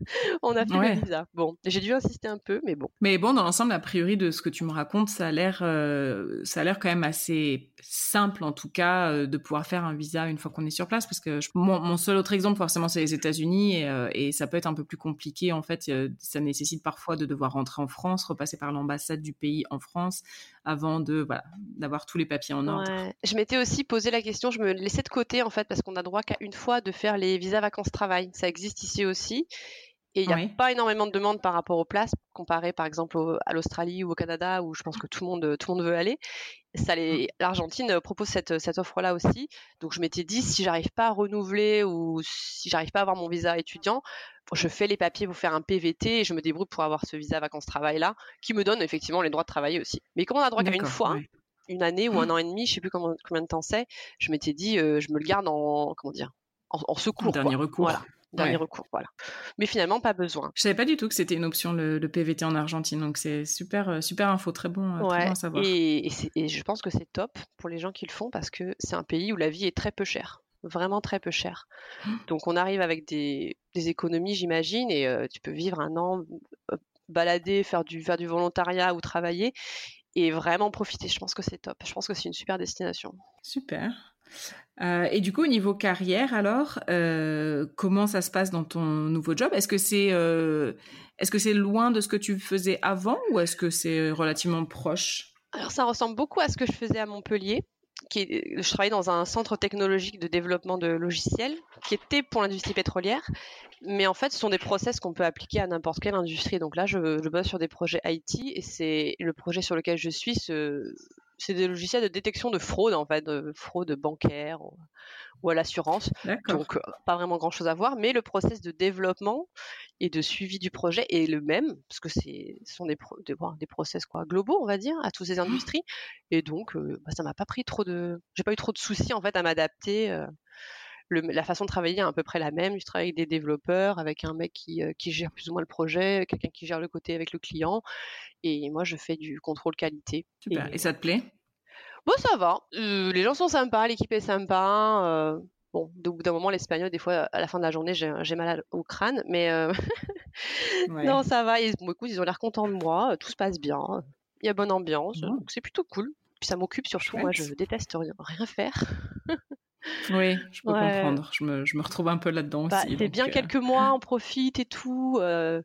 on a fait le visa. Bon, j'ai dû insister un peu, mais bon. Mais bon, dans l'ensemble, a priori de ce que tu me racontes, ça a l'air, euh, ça a l'air quand même assez simple, en tout cas, euh, de pouvoir faire un visa une fois qu'on est sur place, parce que mon, seul autre exemple, forcément, c'est les États-Unis, et, euh, et, ça peut être un peu plus compliqué. En fait, ça nécessite parfois de devoir rentrer en France, repasser par l'ambassade du pays en France, avant de, voilà, d'avoir tous les papiers en ordre. Je m'étais aussi posé la question, je me laissais de côté, en fait, parce qu'on a droit qu'à une fois de faire les visas vacances-travail. Ça existe ici aussi. Et il n'y a pas énormément de demandes par rapport aux places, comparé par exemple à l'Australie ou au Canada, où je pense que tout le monde, tout le monde veut aller. Ça mmh. L'Argentine propose cette, cette offre-là aussi. Donc je m'étais dit, si j'arrive pas à renouveler ou si j'arrive pas à avoir mon visa étudiant, je fais les papiers pour faire un PVT et je me débrouille pour avoir ce visa vacances-travail là, qui me donne effectivement les droits de travailler aussi. Mais comme on a droit qu'à une fois, une année ou un mmh. an et demi, je sais plus combien de temps c'est, je m'étais dit, euh, je me le garde en, comment dire, en, secours. dernier recours. Voilà dernier recours, voilà. Mais finalement, pas besoin. Je savais pas du tout que c'était une option le, PVT en Argentine, donc c'est super, euh, super info, très bon, euh, à savoir. Et, je pense que c'est top pour les gens qui le font parce que c'est un pays où la vie est très peu chère, vraiment très peu chère. Donc on arrive avec des, économies, j'imagine, et euh, tu peux vivre un an, balader, faire du, faire du volontariat ou travailler et vraiment profiter. Je pense que c'est top. Je pense que c'est une super destination. Super. Euh, et du coup, au niveau carrière, alors, euh, comment ça se passe dans ton nouveau job? Est-ce que c'est euh, est-ce que loin de ce que tu faisais avant ou est-ce que c'est relativement proche? Alors, ça ressemble beaucoup à ce que je faisais à Montpellier. Je travaillais dans un centre technologique de développement de logiciels qui était pour l'industrie pétrolière, mais en fait, ce sont des process qu'on peut appliquer à n'importe quelle industrie. Donc là, je, bosse sur des projets IT et c'est le projet sur lequel je suis c'est des logiciels de détection de fraude, en fait, de fraude bancaire ou, à l'assurance. Donc, euh, pas vraiment grand chose à voir, mais le process de développement et de suivi du projet est le même, parce que c'est, ce sont des, des, process quoi, globaux, on va dire, à toutes ces industries. Et donc, euh, bah, ça m'a pas pris trop de. J'ai pas eu trop de soucis, en fait, à m'adapter. Euh, la façon de travailler est à peu près la même. Je travaille avec des développeurs, avec un mec qui, qui gère plus ou moins le projet, quelqu'un qui gère le côté avec le client. Et moi, je fais du contrôle qualité. Super. Et, ça te plaît? Bon, ça va. les gens sont sympas, l'équipe est sympa. bon, au bout d'un moment, l'espagnol, des fois, à la fin de la journée, j'ai mal au crâne, mais non, ça va. Et, bon, écoute, ils ont l'air contents de moi, tout se passe bien, il y a bonne ambiance, donc c'est plutôt cool. Puis ça m'occupe surtout, moi, je déteste rien, rien faire. Oui, je peux comprendre. Je me, je me, retrouve un peu là-dedans bah, aussi. C'est bien euh, quelques mois, on profite et tout. Euh,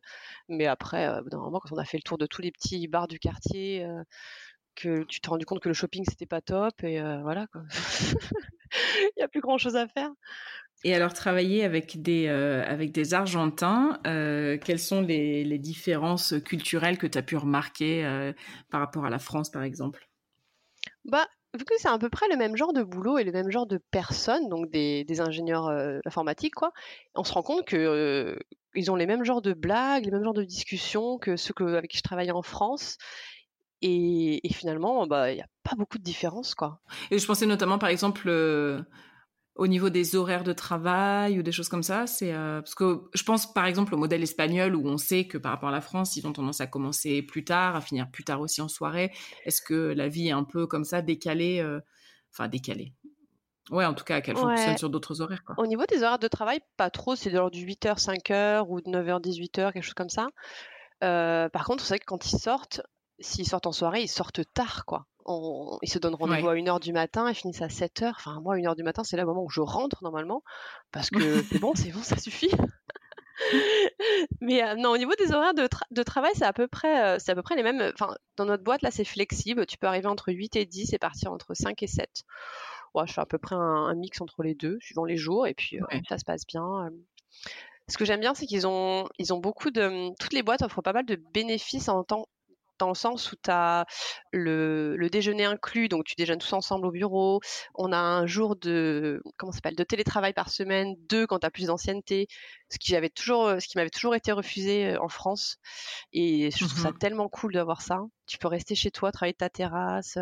mais après, euh, moment, quand on a fait le tour de tous les petits bars du quartier, euh, que tu t'es rendu compte que le shopping c'était pas top et voilà quoi. Il n'y a plus grand chose à faire. Et alors, travailler avec des, avec des Argentins, quelles sont les, les, différences culturelles que tu as pu remarquer par rapport à la France, par exemple? Bah, vu que c'est à peu près le même genre de boulot et le même genre de personnes, donc des, ingénieurs euh, informatiques, quoi, on se rend compte que euh, ils ont les mêmes genres de blagues, les mêmes genres de discussions que ceux avec qui je travaillais en France. Et, finalement, bah, il n'y a pas beaucoup de différence, quoi. Et je pensais notamment, par exemple, euh, au niveau des horaires de travail ou des choses comme ça c'est euh, parce que je pense par exemple au modèle espagnol où on sait que par rapport à la France ils ont tendance à commencer plus tard à finir plus tard aussi en soirée. Est-ce que la vie est un peu comme ça décalée euh, enfin décalée? Ouais en tout cas qu'elle fonctionne sur d'autres horaires quoi. au niveau des horaires de travail pas trop c'est de l'ordre du 8h 5h ou de 9h 18h quelque chose comme ça. Euh, par contre c'est vrai que quand ils sortent s'ils sortent en soirée ils sortent tard quoi ils se donnent rendez-vous à 1h du matin et finissent à 7h. Enfin, moi, 1h du matin, c'est le moment où je rentre normalement, parce que c'est bon, c'est bon, ça suffit. Mais euh, non, au niveau des horaires de, travail, c'est à peu près, euh, c'est à peu près les mêmes. Enfin, dans notre boîte là, c'est flexible. Tu peux arriver entre 8 et 10 et partir entre 5 et 7. Ouais, je fais à peu près un, mix entre les deux, suivant les jours, et puis euh, ça se passe bien. Ce que j'aime bien, c'est qu'ils ont, ils ont beaucoup de. Toutes les boîtes offrent pas mal de bénéfices en temps dans le sens où tu as le, déjeuner inclus, donc tu déjeunes tous ensemble au bureau. On a un jour de comment s'appelle de télétravail par semaine, deux quand tu as plus d'ancienneté, ce qui avait toujours ce qui m'avait toujours été refusé en France et je trouve ça mmh tellement cool d'avoir ça. Tu peux rester chez toi, travailler de ta terrasse,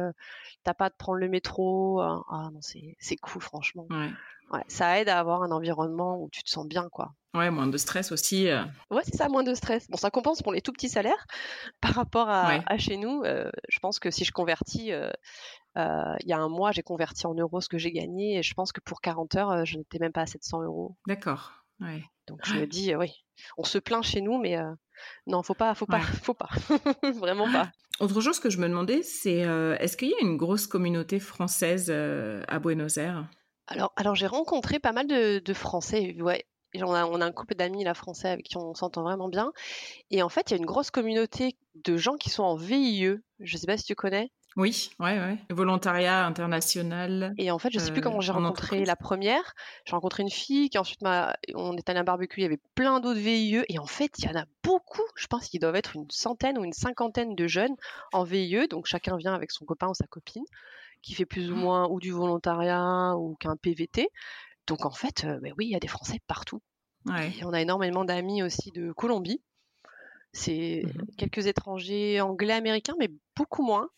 t'as pas de prendre le métro. Hein. Ah non, c'est cool franchement. Ouais. ça aide à avoir un environnement où tu te sens bien quoi. Ouais, moins de stress aussi. Euh. Ouais, c'est ça, moins de stress. Bon, ça compense pour les tout petits salaires par rapport à, chez nous. Euh, je pense que si je convertis, euh, il y a un mois, j'ai converti en euros ce que j'ai gagné et je pense que pour 40 heures, je n'étais même pas à 700 euros. D'accord. Ouais. Donc je me dis, oui, on se plaint chez nous, mais non, faut pas, faut pas, faut pas, vraiment pas. Autre chose que je me demandais, c'est est-ce qu'il y a une grosse communauté française à Buenos Aires? Alors, alors j'ai rencontré pas mal de, de Français, ouais, on a, on a un couple d'amis là français avec qui on s'entend vraiment bien. Et en fait, il y a une grosse communauté de gens qui sont en VIE. Je sais pas si tu connais. Oui, ouais, ouais. Volontariat international. Et en fait, je sais plus euh, comment j'ai en rencontré la première. J'ai rencontré une fille qui ensuite m'a. On est allé à un barbecue, il y avait plein d'autres VIE. Et en fait, il y en a beaucoup. Je pense qu'il doivent être une centaine ou une cinquantaine de jeunes en VIE. Donc chacun vient avec son copain ou sa copine qui fait plus ou moins ou du volontariat ou qu'un PVT. Donc en fait, euh, ben oui, il y a des Français partout. Ouais. Et on a énormément d'amis aussi de Colombie. C'est Mhm. quelques étrangers anglais, américains, mais beaucoup moins.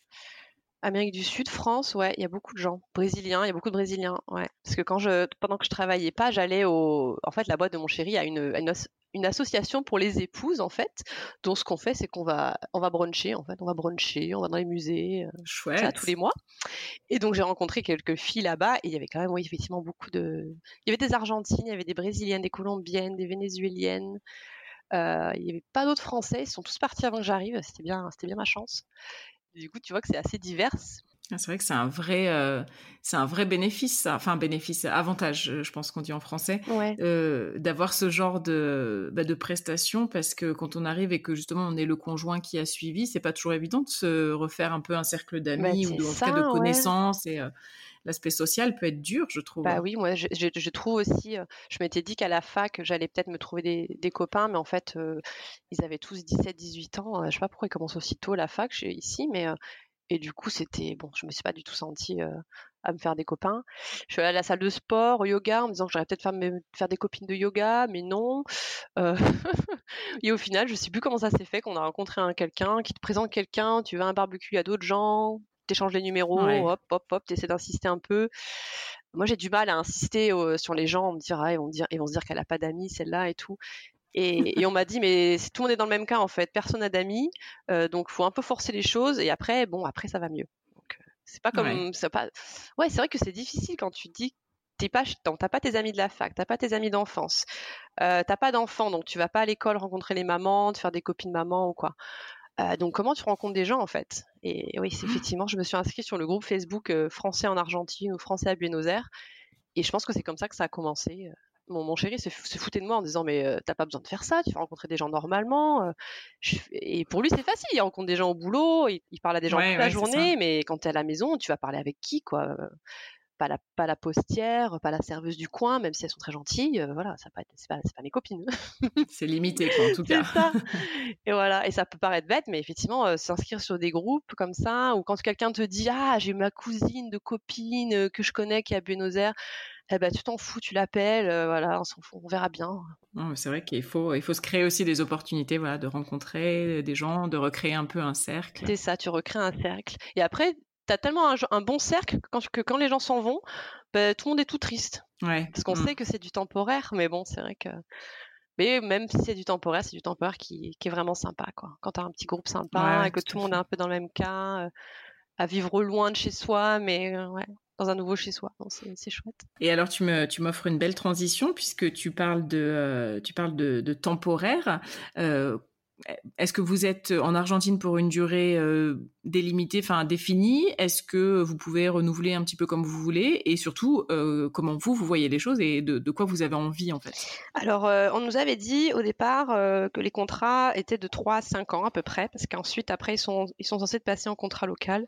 Amérique du Sud, France, ouais, il y a beaucoup de gens. Brésiliens, il y a beaucoup de Brésiliens, ouais. Parce que quand je, pendant que je travaillais pas, j'allais au, en fait, la boîte de mon chéri a une, une, une association pour les épouses, en fait. Donc, ce qu'on fait, c'est qu'on va, on va bruncher, en fait, on va bruncher, on va dans les musées, euh, ça Chouette. tous les mois. Et donc, j'ai rencontré quelques filles là-bas, et il y avait quand même, oui, effectivement, beaucoup de, il y avait des Argentines, il y avait des Brésiliennes, des Colombiennes, des Vénézuéliennes. Euh, il n'y avait pas d'autres Français, ils sont tous partis avant que j'arrive, c'était bien, c'était bien ma chance. Du coup, tu vois que c'est assez divers. Ah, C'est vrai que c'est un vrai, euh, c'est un vrai bénéfice, ça. enfin bénéfice, avantage, euh, je pense qu'on dit en français, Ouais. euh, d'avoir ce genre de, bah, de prestations parce que quand on arrive et que justement on est le conjoint qui a suivi, c'est pas toujours évident de se refaire un peu un cercle d'amis Bah, ou de, en tout cas de ouais. connaissances et euh, l'aspect social peut être dur, je trouve. Bah oui, moi je, je- je trouve aussi, je m'étais dit qu'à la fac j'allais peut-être me trouver des, des copains, mais en fait euh, ils avaient tous 17-18 ans. euh, je sais pas pourquoi ils commencent aussi tôt la fac chez, ici, mais euh, et du coup c'était bon, je me suis pas du tout sentie euh, à me faire des copains. Je suis allée à la salle de sport, au yoga, en me disant que j'aurais peut-être faire, des copines de yoga, mais non. Euh, et au final, je sais plus comment ça s'est fait qu'on a rencontré un quelqu'un qui te présente quelqu'un, tu vas à un barbecue, il y a d'autres gens, t'échanges les numéros, Ouais. hop, hop, hop, t'essaies d'insister un peu. Moi, j'ai du mal à insister euh, sur les gens, on me dire, ah, ils vont dire, ils vont se dire qu'elle a pas d'amis, celle-là et tout. Et, et on m'a dit, mais tout le monde est dans le même cas en fait, personne n'a d'amis, euh, donc faut un peu forcer les choses et après, bon, après ça va mieux. Donc, euh, c'est pas comme, Ouais. c'est pas, ouais, c'est vrai que c'est difficile quand tu dis, t'es pas, t'as pas tes amis de la fac, t'as pas tes amis d'enfance, euh, t'as pas d'enfants, donc tu vas pas à l'école rencontrer les mamans, te faire des copines mamans ou quoi. Euh, donc comment tu rencontres des gens en fait? Et oui, c'est effectivement, je me suis inscrite sur le groupe Facebook euh, français en Argentine ou français à Buenos Aires, et je pense que c'est comme ça que ça a commencé. Mon, mon chéri se, se foutait de moi en disant mais euh, t'as pas besoin de faire ça, tu vas rencontrer des gens normalement. euh. Je et pour lui c'est facile, il rencontre des gens au boulot, il, il parle à des gens Ouais, toute la ouais, journée, mais quand t'es à la maison, tu vas parler avec qui quoi Euh, pas la, pas la postière, pas la serveuse du coin, même si elles sont très gentilles, euh, voilà, ça pas c'est pas, c'est pas mes copines. C'est limité, quoi, en tout cas. ça. Et voilà, et ça peut paraître bête, mais effectivement, euh, s'inscrire sur des groupes comme ça, ou quand quelqu'un te dit ah j'ai ma cousine de copine euh, que je connais qui est à Buenos Aires, eh ben tu t'en fous, tu l'appelles, euh, voilà, on s'en fout, on verra bien. C'est vrai qu'il faut, il faut se créer aussi des opportunités, voilà, de rencontrer des gens, de recréer un peu un cercle. C'est ça, tu recrées un cercle. Et après, t'as tellement un, un bon cercle que quand, que quand les gens s'en vont, ben, tout le monde est tout triste. Ouais. Parce qu'on Mm. sait que c'est du temporaire, mais bon, c'est vrai que. Mais même si c'est du temporaire, c'est du temporaire qui, qui est vraiment sympa, quoi. Quand t'as un petit groupe sympa Ouais, et que tout le monde est un peu dans le même cas, euh, à vivre loin de chez soi, mais euh, ouais, dans un nouveau chez soi. C'est c'est chouette. Et alors, tu me, tu m'offres une belle transition puisque tu parles de, euh, tu parles de, de temporaire. Euh, est-ce que vous êtes en Argentine pour une durée euh, délimitée, enfin définie? Est-ce que vous pouvez renouveler un petit peu comme vous voulez? Et surtout, euh, comment vous, vous voyez les choses et de, quoi vous avez envie en fait? Alors, euh, on nous avait dit au départ euh, que les contrats étaient de 3 à 5 ans à peu près, parce qu'ensuite, après, ils sont, censés passer en contrat local.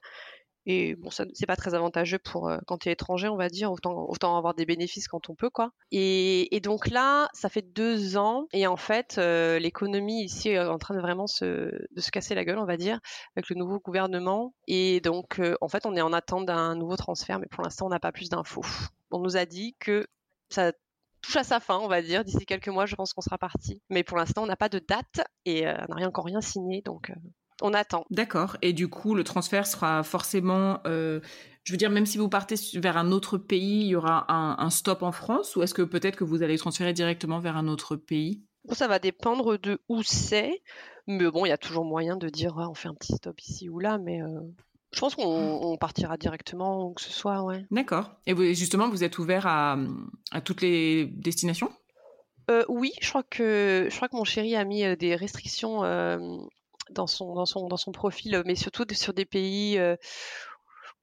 Et bon, ça, c'est pas très avantageux pour euh, quand tu es étranger, on va dire. Autant, avoir des bénéfices quand on peut, quoi. Et, et donc là, ça fait deux ans. Et en fait, euh, l'économie ici est en train de vraiment se, de se casser la gueule, on va dire, avec le nouveau gouvernement. Et donc, euh, en fait, on est en attente d'un nouveau transfert, mais pour l'instant, on n'a pas plus d'infos. On nous a dit que ça touche à sa fin, on va dire. D'ici quelques mois, je pense qu'on sera parti. Mais pour l'instant, on n'a pas de date et on n'a rien, encore rien signé, donc on attend. D'accord. Et du coup, le transfert sera forcément, euh, je veux dire, même si vous partez vers un autre pays, il y aura un, un stop en France ou est-ce que peut-être que vous allez transférer directement vers un autre pays? Bon, ça va dépendre de où c'est, mais bon, il y a toujours moyen de dire on fait un petit stop ici ou là, mais euh, je pense qu'on on partira directement que ce soit, ouais. D'accord. Et vous, justement, vous êtes ouvert à, à toutes les destinations? Euh, oui, je crois que je crois que mon chéri a mis des restrictions euh, dans son dans son dans son profil, mais surtout sur des pays euh,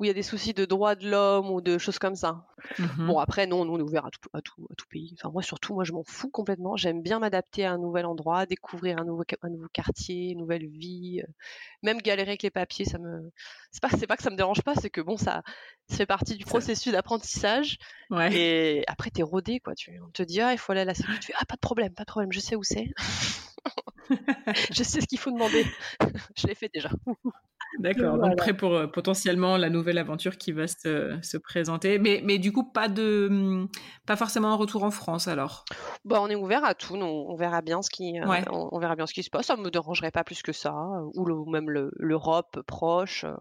où il y a des soucis de droits de l'homme ou de choses comme ça. Mhm. Bon, après, non, nous, on est ouvert à tout, à tout, à tout pays. Enfin, moi, surtout, moi, je m'en fous complètement. J'aime bien m'adapter à un nouvel endroit, découvrir un nouveau, un nouveau quartier, une nouvelle vie. euh, Même galérer avec les papiers, ça me. C'est pas, c'est pas que ça me dérange pas, c'est que bon, ça, ça fait partie du processus d'apprentissage. Ouais. Et après, t'es rodé, quoi. Tu, on te dit, ah, il faut aller à la sécu. Tu fais, ah, pas de problème, pas de problème, je sais où c'est. Je sais ce qu'il faut demander. je l'ai fait déjà. D'accord, Voilà. donc prêt pour euh, potentiellement la nouvelle aventure qui va se, se présenter. Mais, mais du coup, pas de, hum, pas forcément un retour en France alors? Bah, on est ouvert à tout. on verra bien ce qui, euh, Ouais. on, on verra bien ce qui se passe. Ça me dérangerait pas plus que ça, euh, ou, le- ou même le- l'Europe proche, euh,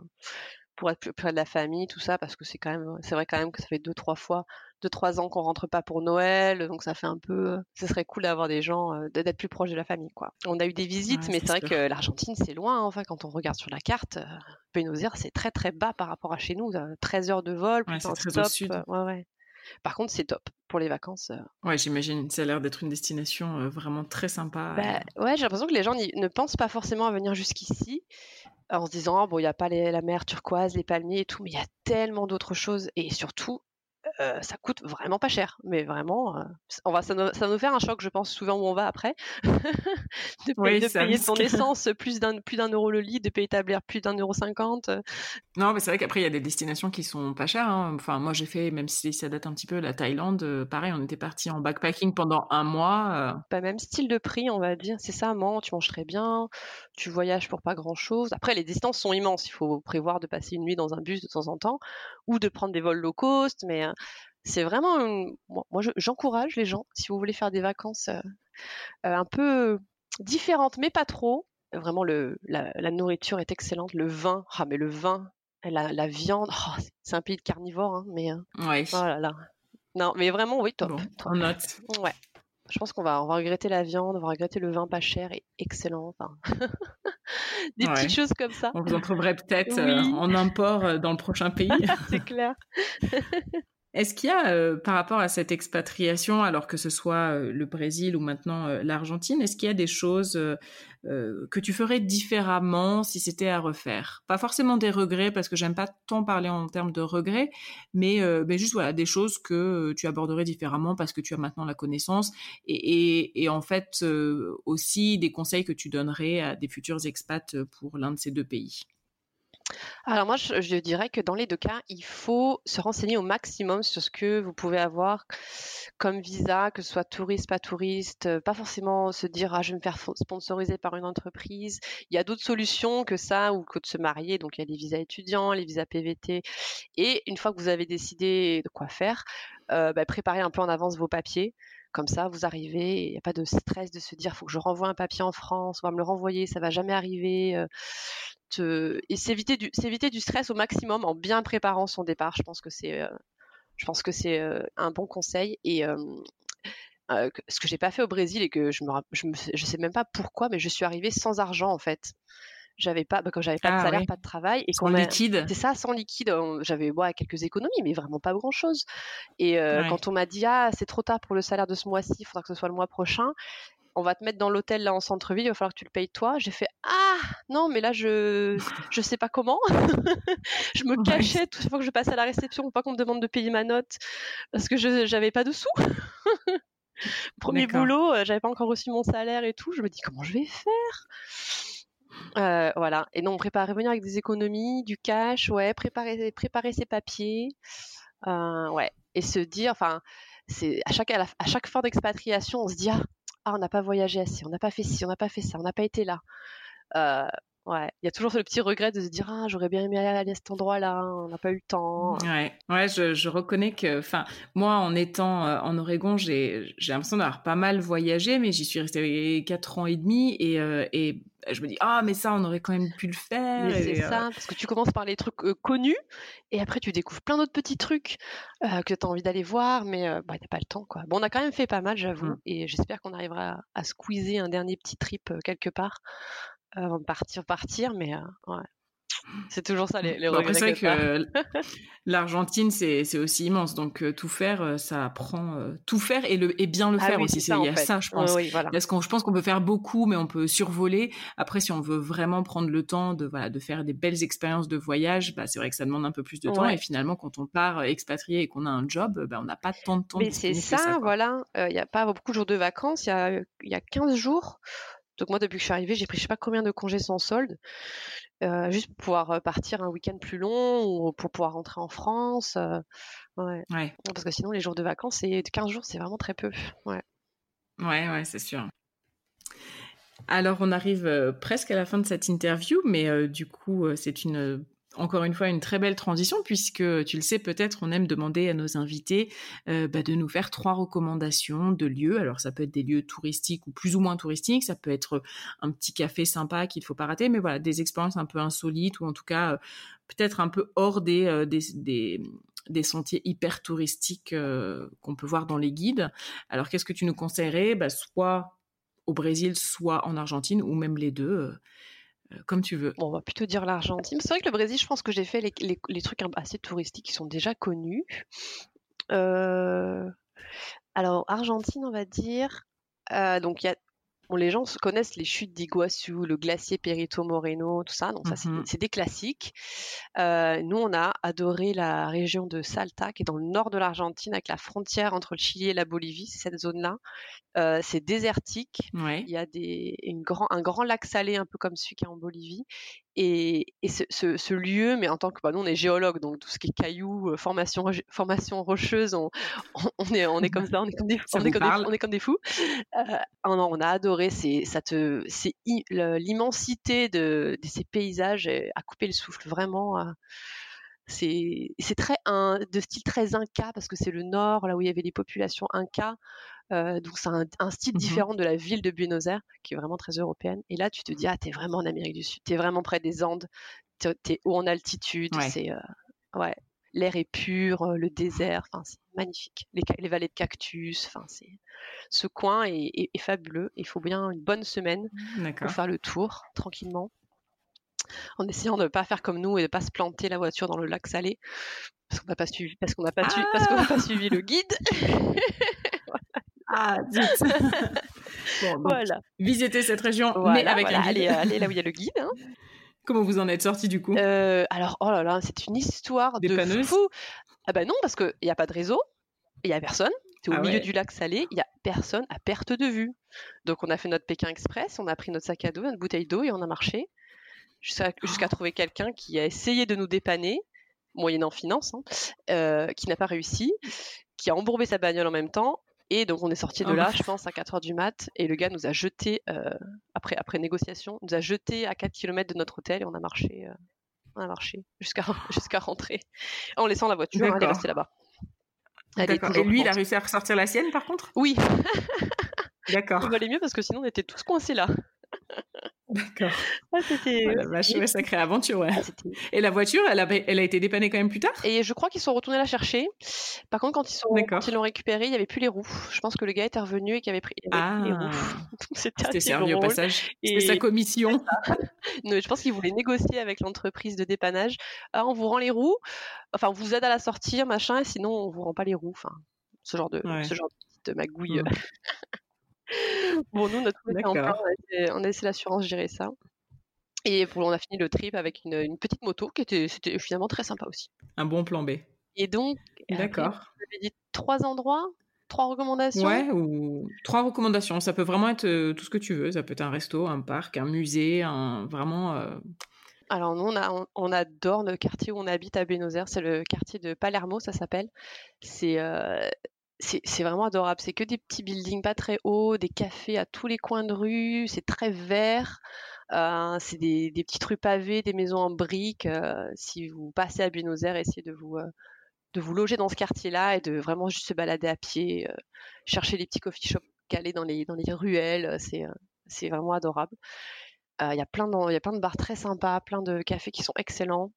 pour être plus près de la famille, tout ça, parce que c'est quand même, c'est vrai quand même que ça fait deux trois fois, deux trois ans qu'on rentre pas pour Noël, donc ça fait un peu. euh, Ce serait cool d'avoir des gens, euh, d'être plus proche de la famille, quoi. On a eu des visites, Ouais, mais c'est vrai sûr. que l'Argentine c'est loin. hein. Enfin, quand on regarde sur la carte, euh, Buenos Aires c'est très très bas par rapport à chez nous. euh, 13 heures de vol, Ouais, plus c'est un stop. sud. euh, ouais, ouais. Par contre, c'est top pour les vacances. euh, Ouais, j'imagine. Ça a l'air d'être une destination euh, vraiment très sympa. Bah, ouais, j'ai l'impression que les gens ne pensent pas forcément à venir jusqu'ici euh, en se disant Ah, bon, il n'y a pas les- la mer turquoise, les palmiers et tout, mais il y a tellement d'autres choses et surtout, euh, ça coûte vraiment pas cher. Mais vraiment, euh, on va, ça, nous, ça va nous faire un choc, je pense, souvent où on va après. de, Oui, payer- de ton essence plus d'un plus d'un euro le litre, de payer ta plus d'un euro cinquante. Non, mais c'est vrai qu'après, il y a des destinations qui sont pas chères. hein. Enfin, moi, j'ai fait, même si ça date un petit peu, la Thaïlande. euh, pareil, on était parti en backpacking pendant un mois. euh, Pas même style de prix, on va dire. C'est ça, man, tu manges très bien, tu voyages pour pas grand chose. Après, les distances sont immenses. Il faut prévoir de passer une nuit dans un bus de temps en temps ou de prendre des vols low cost. Mais euh, c'est vraiment. une- Moi, moi, je- j'encourage les gens, si vous voulez faire des vacances euh, euh, un peu différentes, mais pas trop. Vraiment, le, la, la nourriture est excellente. Le vin, ah, mais le vin, la, la viande, oh, c'est- un pays de carnivores, hein, mais euh, Ouais. oh là là. Non, mais vraiment, oui, top. Bon, top. note. Ouais. Je pense qu'on va, on va regretter la viande, on va regretter le vin pas cher et excellent. Enfin, des Ouais. petites choses comme ça. On vous en trouverait peut-être euh, en import euh, dans le prochain pays. C'est clair. Est-ce qu'il y a, euh, par rapport à cette expatriation, alors que ce soit euh, le Brésil ou maintenant euh, l'Argentine, est-ce qu'il y a des choses euh, que tu ferais différemment si c'était à refaire? Pas forcément des regrets, parce que j'aime pas tant parler en termes de regrets, mais, mais juste voilà des choses que tu aborderais différemment parce que tu as maintenant la connaissance et, et, et en fait aussi des conseils que tu donnerais à des futurs expats pour l'un de ces deux pays? Alors moi, je, dirais que dans les deux cas, il faut se renseigner au maximum sur ce que vous pouvez avoir comme visa, que ce soit touriste, pas touriste, euh, pas forcément se dire ah je vais me faire sponsoriser par une entreprise. Il y a d'autres solutions que ça ou que de se marier. Donc il y a les visas étudiants, les visas PVT. Et une fois que vous avez décidé de quoi faire, euh, bah, préparez un peu en avance vos papiers. Comme ça, vous arrivez, il n'y a pas de stress de se dire faut que je renvoie un papier en France, on va me le renvoyer, ça va jamais arriver. euh, et s'éviter du, du stress au maximum en bien préparant son départ. Je pense que c'est, euh, je euh, un bon conseil. Et que- ce que j'ai pas fait au Brésil et que je me, je je sais même pas pourquoi, mais je suis arrivée sans argent en fait. J'avais pas, bah, quand j'avais pas Ah de salaire, ouais. pas de travail, et Sans qu'on m'a- liquide c'est ça, sans liquide. J'avais ouais, quelques économies, mais vraiment pas grand-chose. Et euh, Ouais. quand on m'a dit ah c'est trop tard pour le salaire de ce mois-ci, il faudra que ce soit le mois prochain. On va te mettre dans l'hôtel là en centre-ville, il va falloir que tu le payes toi. J'ai fait ah non mais là je je sais pas comment. je me cachais toute fois que je passais à la réception pour pas qu'on me demande de payer ma note parce que je j'avais pas de sous. Premier boulot, euh, j'avais pas encore reçu mon salaire et tout. Je me dis comment je vais faire? Euh, voilà. Et non, préparer, venir avec des économies, du cash, ouais, préparer, préparer ses papiers, euh, ouais, et se dire, enfin, c'est à chaque à, chaque fin d'expatriation, on se dit ah, ah, on n'a pas voyagé assez, on n'a pas fait ci, on n'a pas fait ça, on n'a pas été là. Euh, ouais, il y a toujours le petit regret de se dire ah, j'aurais bien aimé aller à cet endroit-là, on n'a pas eu le temps. Ouais, ouais, je, je reconnais que, enfin, moi, en étant en Oregon, j'ai j'ai l'impression d'avoir pas mal voyagé, mais j'y suis restée quatre ans et demi et je me dis ah mais ça, on aurait quand même pu le faire. C'est euh, ça, parce que tu commences par les trucs euh, connus et après tu découvres plein d'autres petits trucs euh, que tu as envie d'aller voir, mais bah, t'as pas le temps. quoi. Bon, on a quand même fait pas mal, j'avoue, Mm. et j'espère qu'on arrivera à, à squeezer un dernier petit trip quelque part avant de partir, partir, mais ouais. C'est toujours ça les, les Bon, après, c'est vrai que l'Argentine, c'est c'est aussi immense. Donc, euh, tout faire, euh, ça apprend. euh, tout faire et, le, et bien le Ah faire oui, aussi. ça, Il y a fait. ça, je pense. Oui, oui, voilà. Parce qu'on, je pense qu'on peut faire beaucoup, mais on peut survoler. Après, si on veut vraiment prendre le temps de, voilà, de faire des belles expériences de voyage, bah, c'est vrai que ça demande un peu plus de temps. Et finalement, quand on part euh, expatrié et qu'on a un job, bah, on n'a pas tant de temps Mais c'est ça, voilà. Il n'y a pas beaucoup de jours de vacances. Il y a, y a 15 jours. Donc moi, depuis que je suis arrivée, j'ai pris je sais pas combien de congés sans solde, euh, juste pour pouvoir euh, partir un week-end plus long ou pour pouvoir rentrer en France. euh, ouais. Ouais, Parce que sinon, les jours de vacances, c'est 15 jours, c'est vraiment très peu. Ouais. ouais, ouais, c'est sûr. Alors, on arrive presque à la fin de cette interview, mais euh, du coup, c'est une, encore une fois, une très belle transition, puisque tu le sais peut-être, on aime demander à nos invités euh, bah, de nous faire trois recommandations de lieux. Alors, ça peut être des lieux touristiques ou plus ou moins touristiques, ça peut être un petit café sympa qu'il ne faut pas rater, mais voilà, des expériences un peu insolites ou en tout cas, euh, peut-être un peu hors des, euh, sentiers hyper touristiques qu'on peut voir dans les guides. Alors, qu'est-ce que tu nous conseillerais bah, Soit au Brésil, soit en Argentine, ou même les deux, comme tu veux. On va plutôt dire l'Argentine. C'est vrai que le Brésil, je pense que j'ai fait les, trucs assez touristiques qui sont déjà connus. Euh, Alors, Argentine, on va dire. euh, donc, il y a. Bon, les gens se connaissent les chutes d'Iguassou, le glacier Perito Moreno, tout ça. Donc, ça, Mhm. c'est des classiques. Euh, nous, on a adoré la région de Salta, qui est dans le nord de l'Argentine, avec la frontière entre le Chili et la Bolivie. C'est cette zone-là. Euh, c'est désertique. Ouais. Il y a des, une grand, un grand lac salé, un peu comme celui qui est en Bolivie. Et, et ce, ce- ce lieu, mais en tant que bah, nous, on est géologue, donc tout ce qui est cailloux, euh, formation, formation rocheuse, on, on, on est, on est comme ça, on est comme des, on vous est comme des, parle? on est comme des fous. Euh, non, on a adoré. C'est, ça te, c'est i- le- l'immensité de, de ces paysages euh, à couper le souffle, vraiment. euh, c'est, c'est très un, de style très inca parce que c'est le nord, là où il y avait les populations inca. Euh, donc c'est un, un style Mhm. différent de la ville de Buenos Aires, qui est vraiment très européenne. Et là, tu te dis, ah, t'es vraiment en Amérique du Sud, t'es vraiment près des Andes, t'es, haut en altitude, Ouais. c'est, euh, ouais, l'air est pur, le désert, enfin, c'est magnifique. Les, vallées de cactus, enfin, c'est, ce coin est, est- est fabuleux. Il faut bien une bonne semaine pour faire le tour tranquillement, en essayant de ne pas faire comme nous et de ne pas se planter la voiture dans le lac salé, parce qu'on n'a pas suivi, parce qu'on n'a pas, suivi- parce qu'on n'a pas suivi le guide. Ah, zut. bon, donc, voilà. visitez cette région, mais avec voilà. un guide. Allez, euh, allez là où il y a le guide. hein. Comment vous en êtes sorti du coup? Euh, alors, oh là là, c'est une histoire de fou. Ah bah non, parce qu'il n'y a pas de réseau, il n'y a personne. Tu es au Ah milieu ouais. du lac salé, il n'y a personne à perte de vue. Donc on a fait notre Pékin Express, on a pris notre sac à dos, notre bouteille d'eau et on a marché jusqu'à Oh. trouver quelqu'un qui a essayé de nous dépanner, moyennant finance, hein, euh, qui n'a pas réussi, qui a embourbé sa bagnole en même temps. Et donc on est sorti de Oh là, je pense, à 4h du mat. Et le gars nous a jeté, euh, après, après négociation, nous a jeté à 4 km de notre hôtel et on a marché, euh, on a marché jusqu'à jusqu'à rentrer. En laissant la voiture, hein, elle est restée là-bas. Et lui, il a réussi à ressortir la sienne par contre? Oui, D'accord. il valait mieux parce que sinon on était tous coincés là. D'accord. Ah, c'était... Oh vache, ouais, sacrée aventure, ouais. ah, Et la voiture, elle a, elle a été dépannée quand même plus tard? Et je crois qu'ils sont retournés la chercher. Par contre, quand ils, sont, D'accord. quand ils l'ont récupérée, il n'y avait plus les roues. Je pense que le gars était revenu et qu'il avait pris avait pris les Ah, roues. Donc, C'était servi au passage. Et- C'était sa commission. Non, je pense qu'ils voulaient négocier avec l'entreprise de dépannage. Ah, on vous rend les roues, enfin, on vous aide à la sortir, machin, et sinon, on vous rend pas les roues. Enfin, ce genre de, Ouais. ce genre de petite magouille. Mm. bon, nous, notre truc, D'accord. enfin, on a laissé- l'assurance gérer ça. Et pour, on a fini le trip avec une, une petite moto qui était, finalement très sympa aussi. Un bon plan B. Et donc, D'accord. vous avez dit trois endroits, trois recommandations. Ouais, ou trois recommandations. Ça peut vraiment être euh, tout ce que tu veux. Ça peut être un resto, un parc, un musée, un vraiment. euh, Alors nous, on, a, on, on adore le quartier où on habite à Buenos Aires. C'est le quartier de Palermo, ça s'appelle. C'est euh, c'est vraiment adorable. C'est que des petits buildings pas très hauts, des cafés à tous les coins de rue. C'est très vert. Euh, c'est des, petites rues pavées, des maisons en briques. Euh, si vous passez à Buenos Aires, essayez de vous euh, de vous loger dans ce quartier-là et de vraiment juste se balader à pied, chercher les petits coffee shops calés dans les dans les ruelles. C'est vraiment adorable. Il y a plein de bars très sympas, plein de cafés qui sont excellents.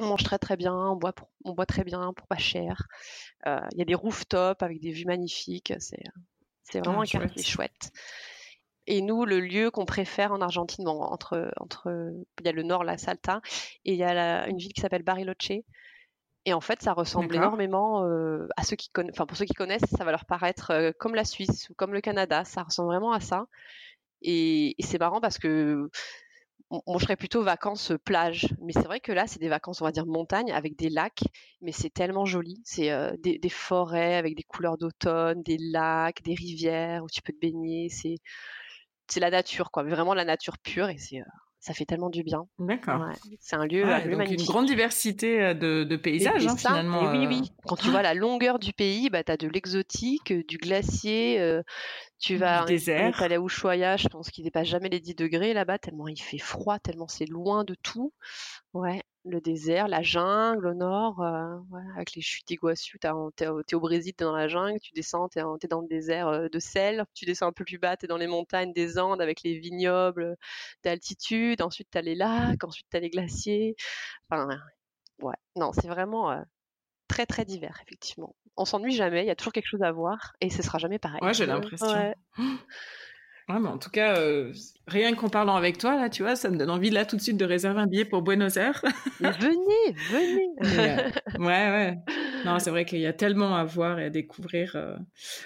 On mange très très bien, on boit, pour- on boit très bien pour pas cher. Euh, Il y a des rooftops avec des vues magnifiques. C'est, c'est vraiment Ah, un quartier chouette. chouette. Et nous, le lieu qu'on préfère en Argentine, bon, entre, entre, il y a le nord, la Salta, et il y a une ville qui s'appelle Bariloche. Et en fait, ça ressemble énormément euh, à ceux qui connaissent. Enfin, pour ceux qui connaissent, ça va leur paraître euh, comme la Suisse ou comme le Canada. Ça ressemble vraiment à ça. Et, c'est marrant parce que moi, je serais plutôt vacances euh, plage. Mais c'est vrai que là, c'est des vacances, on va dire montagne, avec des lacs. Mais c'est tellement joli. C'est des, des, forêts avec des couleurs d'automne, des lacs, des rivières où tu peux te baigner. C'est c'est la nature, quoi. Vraiment la nature pure. Et c'est ça fait tellement du bien. D'accord. c'est un lieu, ouais, donc Une grande diversité euh, de, paysages, hein, finalement. oui, oui. Euh. Quand tu vois la longueur du pays, bah, tu as de l'exotique, du glacier. Euh, tu vas désert. aller à Ushuaia, je pense qu'il dépasse jamais les 10 degrés là-bas, tellement il fait froid, tellement c'est loin de tout. Ouais, le désert, la jungle au nord, euh, avec les chutes d'Iguassou. Tu es, au Brésil, tu es dans la jungle, tu descends, tu es, dans le désert euh, de sel, tu descends un peu plus bas, tu es dans les montagnes des Andes avec les vignobles d'altitude, ensuite tu as les lacs, ensuite tu as les glaciers. Enfin, ouais, non, c'est vraiment euh, très très divers, effectivement. On s'ennuie jamais, il y a toujours quelque chose à voir et ce sera jamais pareil. Ouais, j'ai l'impression. Ouais, mais en tout cas, euh, rien qu'en parlant avec toi, là, tu vois, ça me donne envie, là, tout de suite, de réserver un billet pour Buenos Aires. venez, venez euh, Ouais, ouais. Non, c'est vrai qu'il y a tellement à voir et à découvrir. Euh.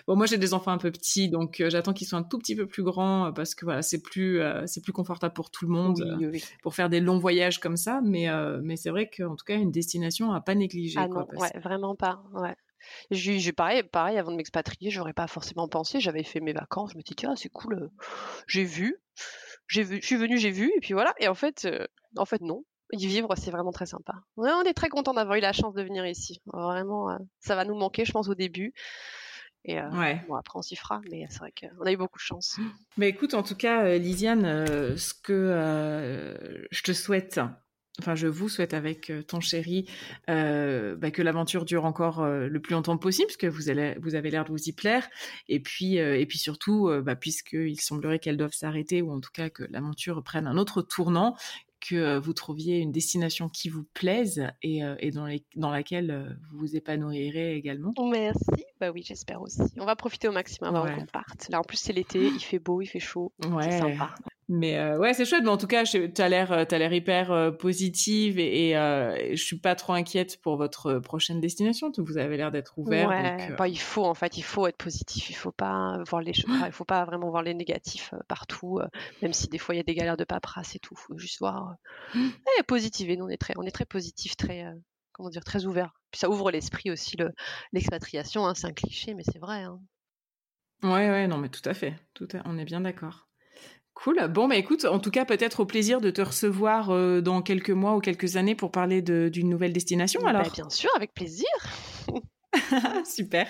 Bon, moi, j'ai des enfants un peu petits, donc j'attends qu'ils soient un tout petit peu plus grands, parce que, voilà, c'est plus, c'est plus confortable pour tout le monde, pour faire des longs voyages comme ça, mais, mais c'est vrai qu'en tout cas, une destination à pas négliger. Ah non, ouais, vraiment pas, ouais. J'ai pareil, pareil, avant de m'expatrier, j'aurais pas forcément pensé. J'avais fait mes vacances, je me suis dit, ah, c'est cool, euh, j'ai vu, j'ai vu, je suis venue, j'ai vu, et puis voilà. Et en fait, euh, en fait, non. Y vivre, c'est vraiment très sympa. on est très content d'avoir eu la chance de venir ici. Vraiment, euh, ça va nous manquer, je pense, au début. Et bon, après, on s'y fera, mais c'est vrai qu'on a eu beaucoup de chance. Mais écoute, en tout cas, Lisiane, ce que je te souhaite, enfin je vous souhaite avec euh, ton chéri euh, bah, que l'aventure dure encore euh, le plus longtemps possible parce que vous, allez, vous avez l'air de vous y plaire et puis et puis surtout bah, puisqu'il semblerait qu'elles doivent s'arrêter ou en tout cas que l'aventure prenne un autre tournant que vous trouviez une destination qui vous plaise et, dans, dans, laquelle vous vous épanouirez également. Merci, bah oui j'espère aussi. On va profiter au maximum avant qu'on parte. Là en plus c'est l'été, il fait beau, il fait chaud, ouais. c'est sympa. Mais euh, ouais, c'est chouette. Mais en tout cas, tu as l'air, euh, l'air hyper euh, positive et, et je suis pas trop inquiète pour votre prochaine destination. Vous avez l'air d'être ouvert. Ouais, bah, il faut en fait, il faut être positif. Il faut pas voir les, il faut pas vraiment voir les négatifs partout. même si des fois il y a des galères de paperasse et tout, faut juste voir. Eh, positiver. Nous on est très, on est très positif, très, comment dire, très ouvert. Puis ça ouvre l'esprit aussi le, l'expatriation. Hein, c'est un cliché, mais c'est vrai. Hein. Ouais, ouais, non, mais tout à fait. Tout on est bien d'accord. Cool. Bon, bah écoute, en tout cas, peut-être au plaisir de te recevoir euh, dans quelques mois ou quelques années pour parler d'une nouvelle destination. Bah, alors, bien sûr, avec plaisir. Super.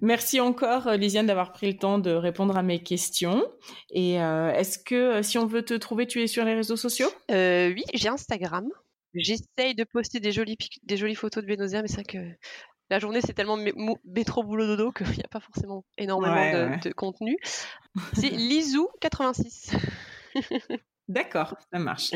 Merci encore, euh, Lisiane, d'avoir pris le temps de répondre à mes questions. Et euh, est-ce que si on veut te trouver, tu es sur les réseaux sociaux? Oui, j'ai Instagram. J'essaye de poster des jolies, des jolies photos de Buenos mais c'est vrai que la journée, c'est tellement métro boulot dodo qu'il n'y a pas forcément énormément de, contenu. C'est Lizou86. D'accord, ça marche.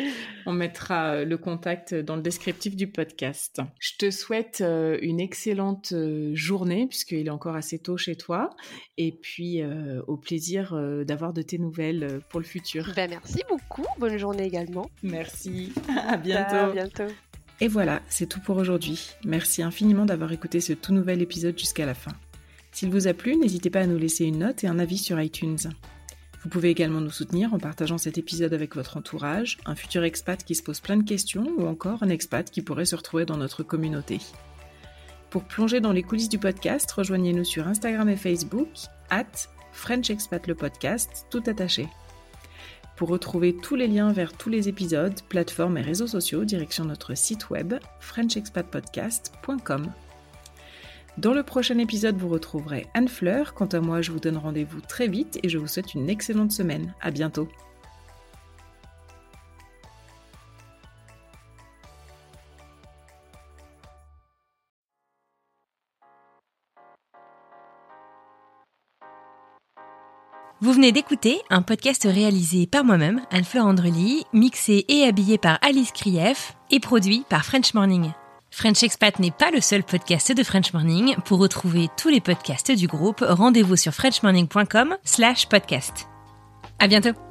On mettra euh, le contact dans le descriptif du podcast. Je te souhaite euh, une excellente euh, journée, puisqu'il est encore assez tôt chez toi, et puis au plaisir d'avoir de tes nouvelles pour le futur. Ben, merci beaucoup, bonne journée également. Merci, à bientôt. À bientôt. Et voilà, c'est tout pour aujourd'hui. Merci infiniment d'avoir écouté ce tout nouvel épisode jusqu'à la fin. S'il vous a plu, n'hésitez pas à nous laisser une note et un avis sur iTunes. Vous pouvez également nous soutenir en partageant cet épisode avec votre entourage, un futur expat qui se pose plein de questions ou encore un expat qui pourrait se retrouver dans notre communauté. Pour plonger dans les coulisses du podcast, rejoignez-nous sur Instagram et Facebook, at French tout attaché. Pour retrouver tous les liens vers tous les épisodes, plateformes et réseaux sociaux, direction notre site web frenchexpatpodcast.com. Dans le prochain épisode, vous retrouverez Anne Fleur. Quant à moi, je vous donne rendez-vous très vite et je vous souhaite une excellente semaine. À bientôt. Vous venez d'écouter un podcast réalisé par moi-même, Anne-Fleur Andrely, mixé et habillé par Alice Krief et produit par French Morning. French Expat n'est pas le seul podcast de French Morning. Pour retrouver tous les podcasts du groupe, rendez-vous sur frenchmorning.com slash podcast. À bientôt.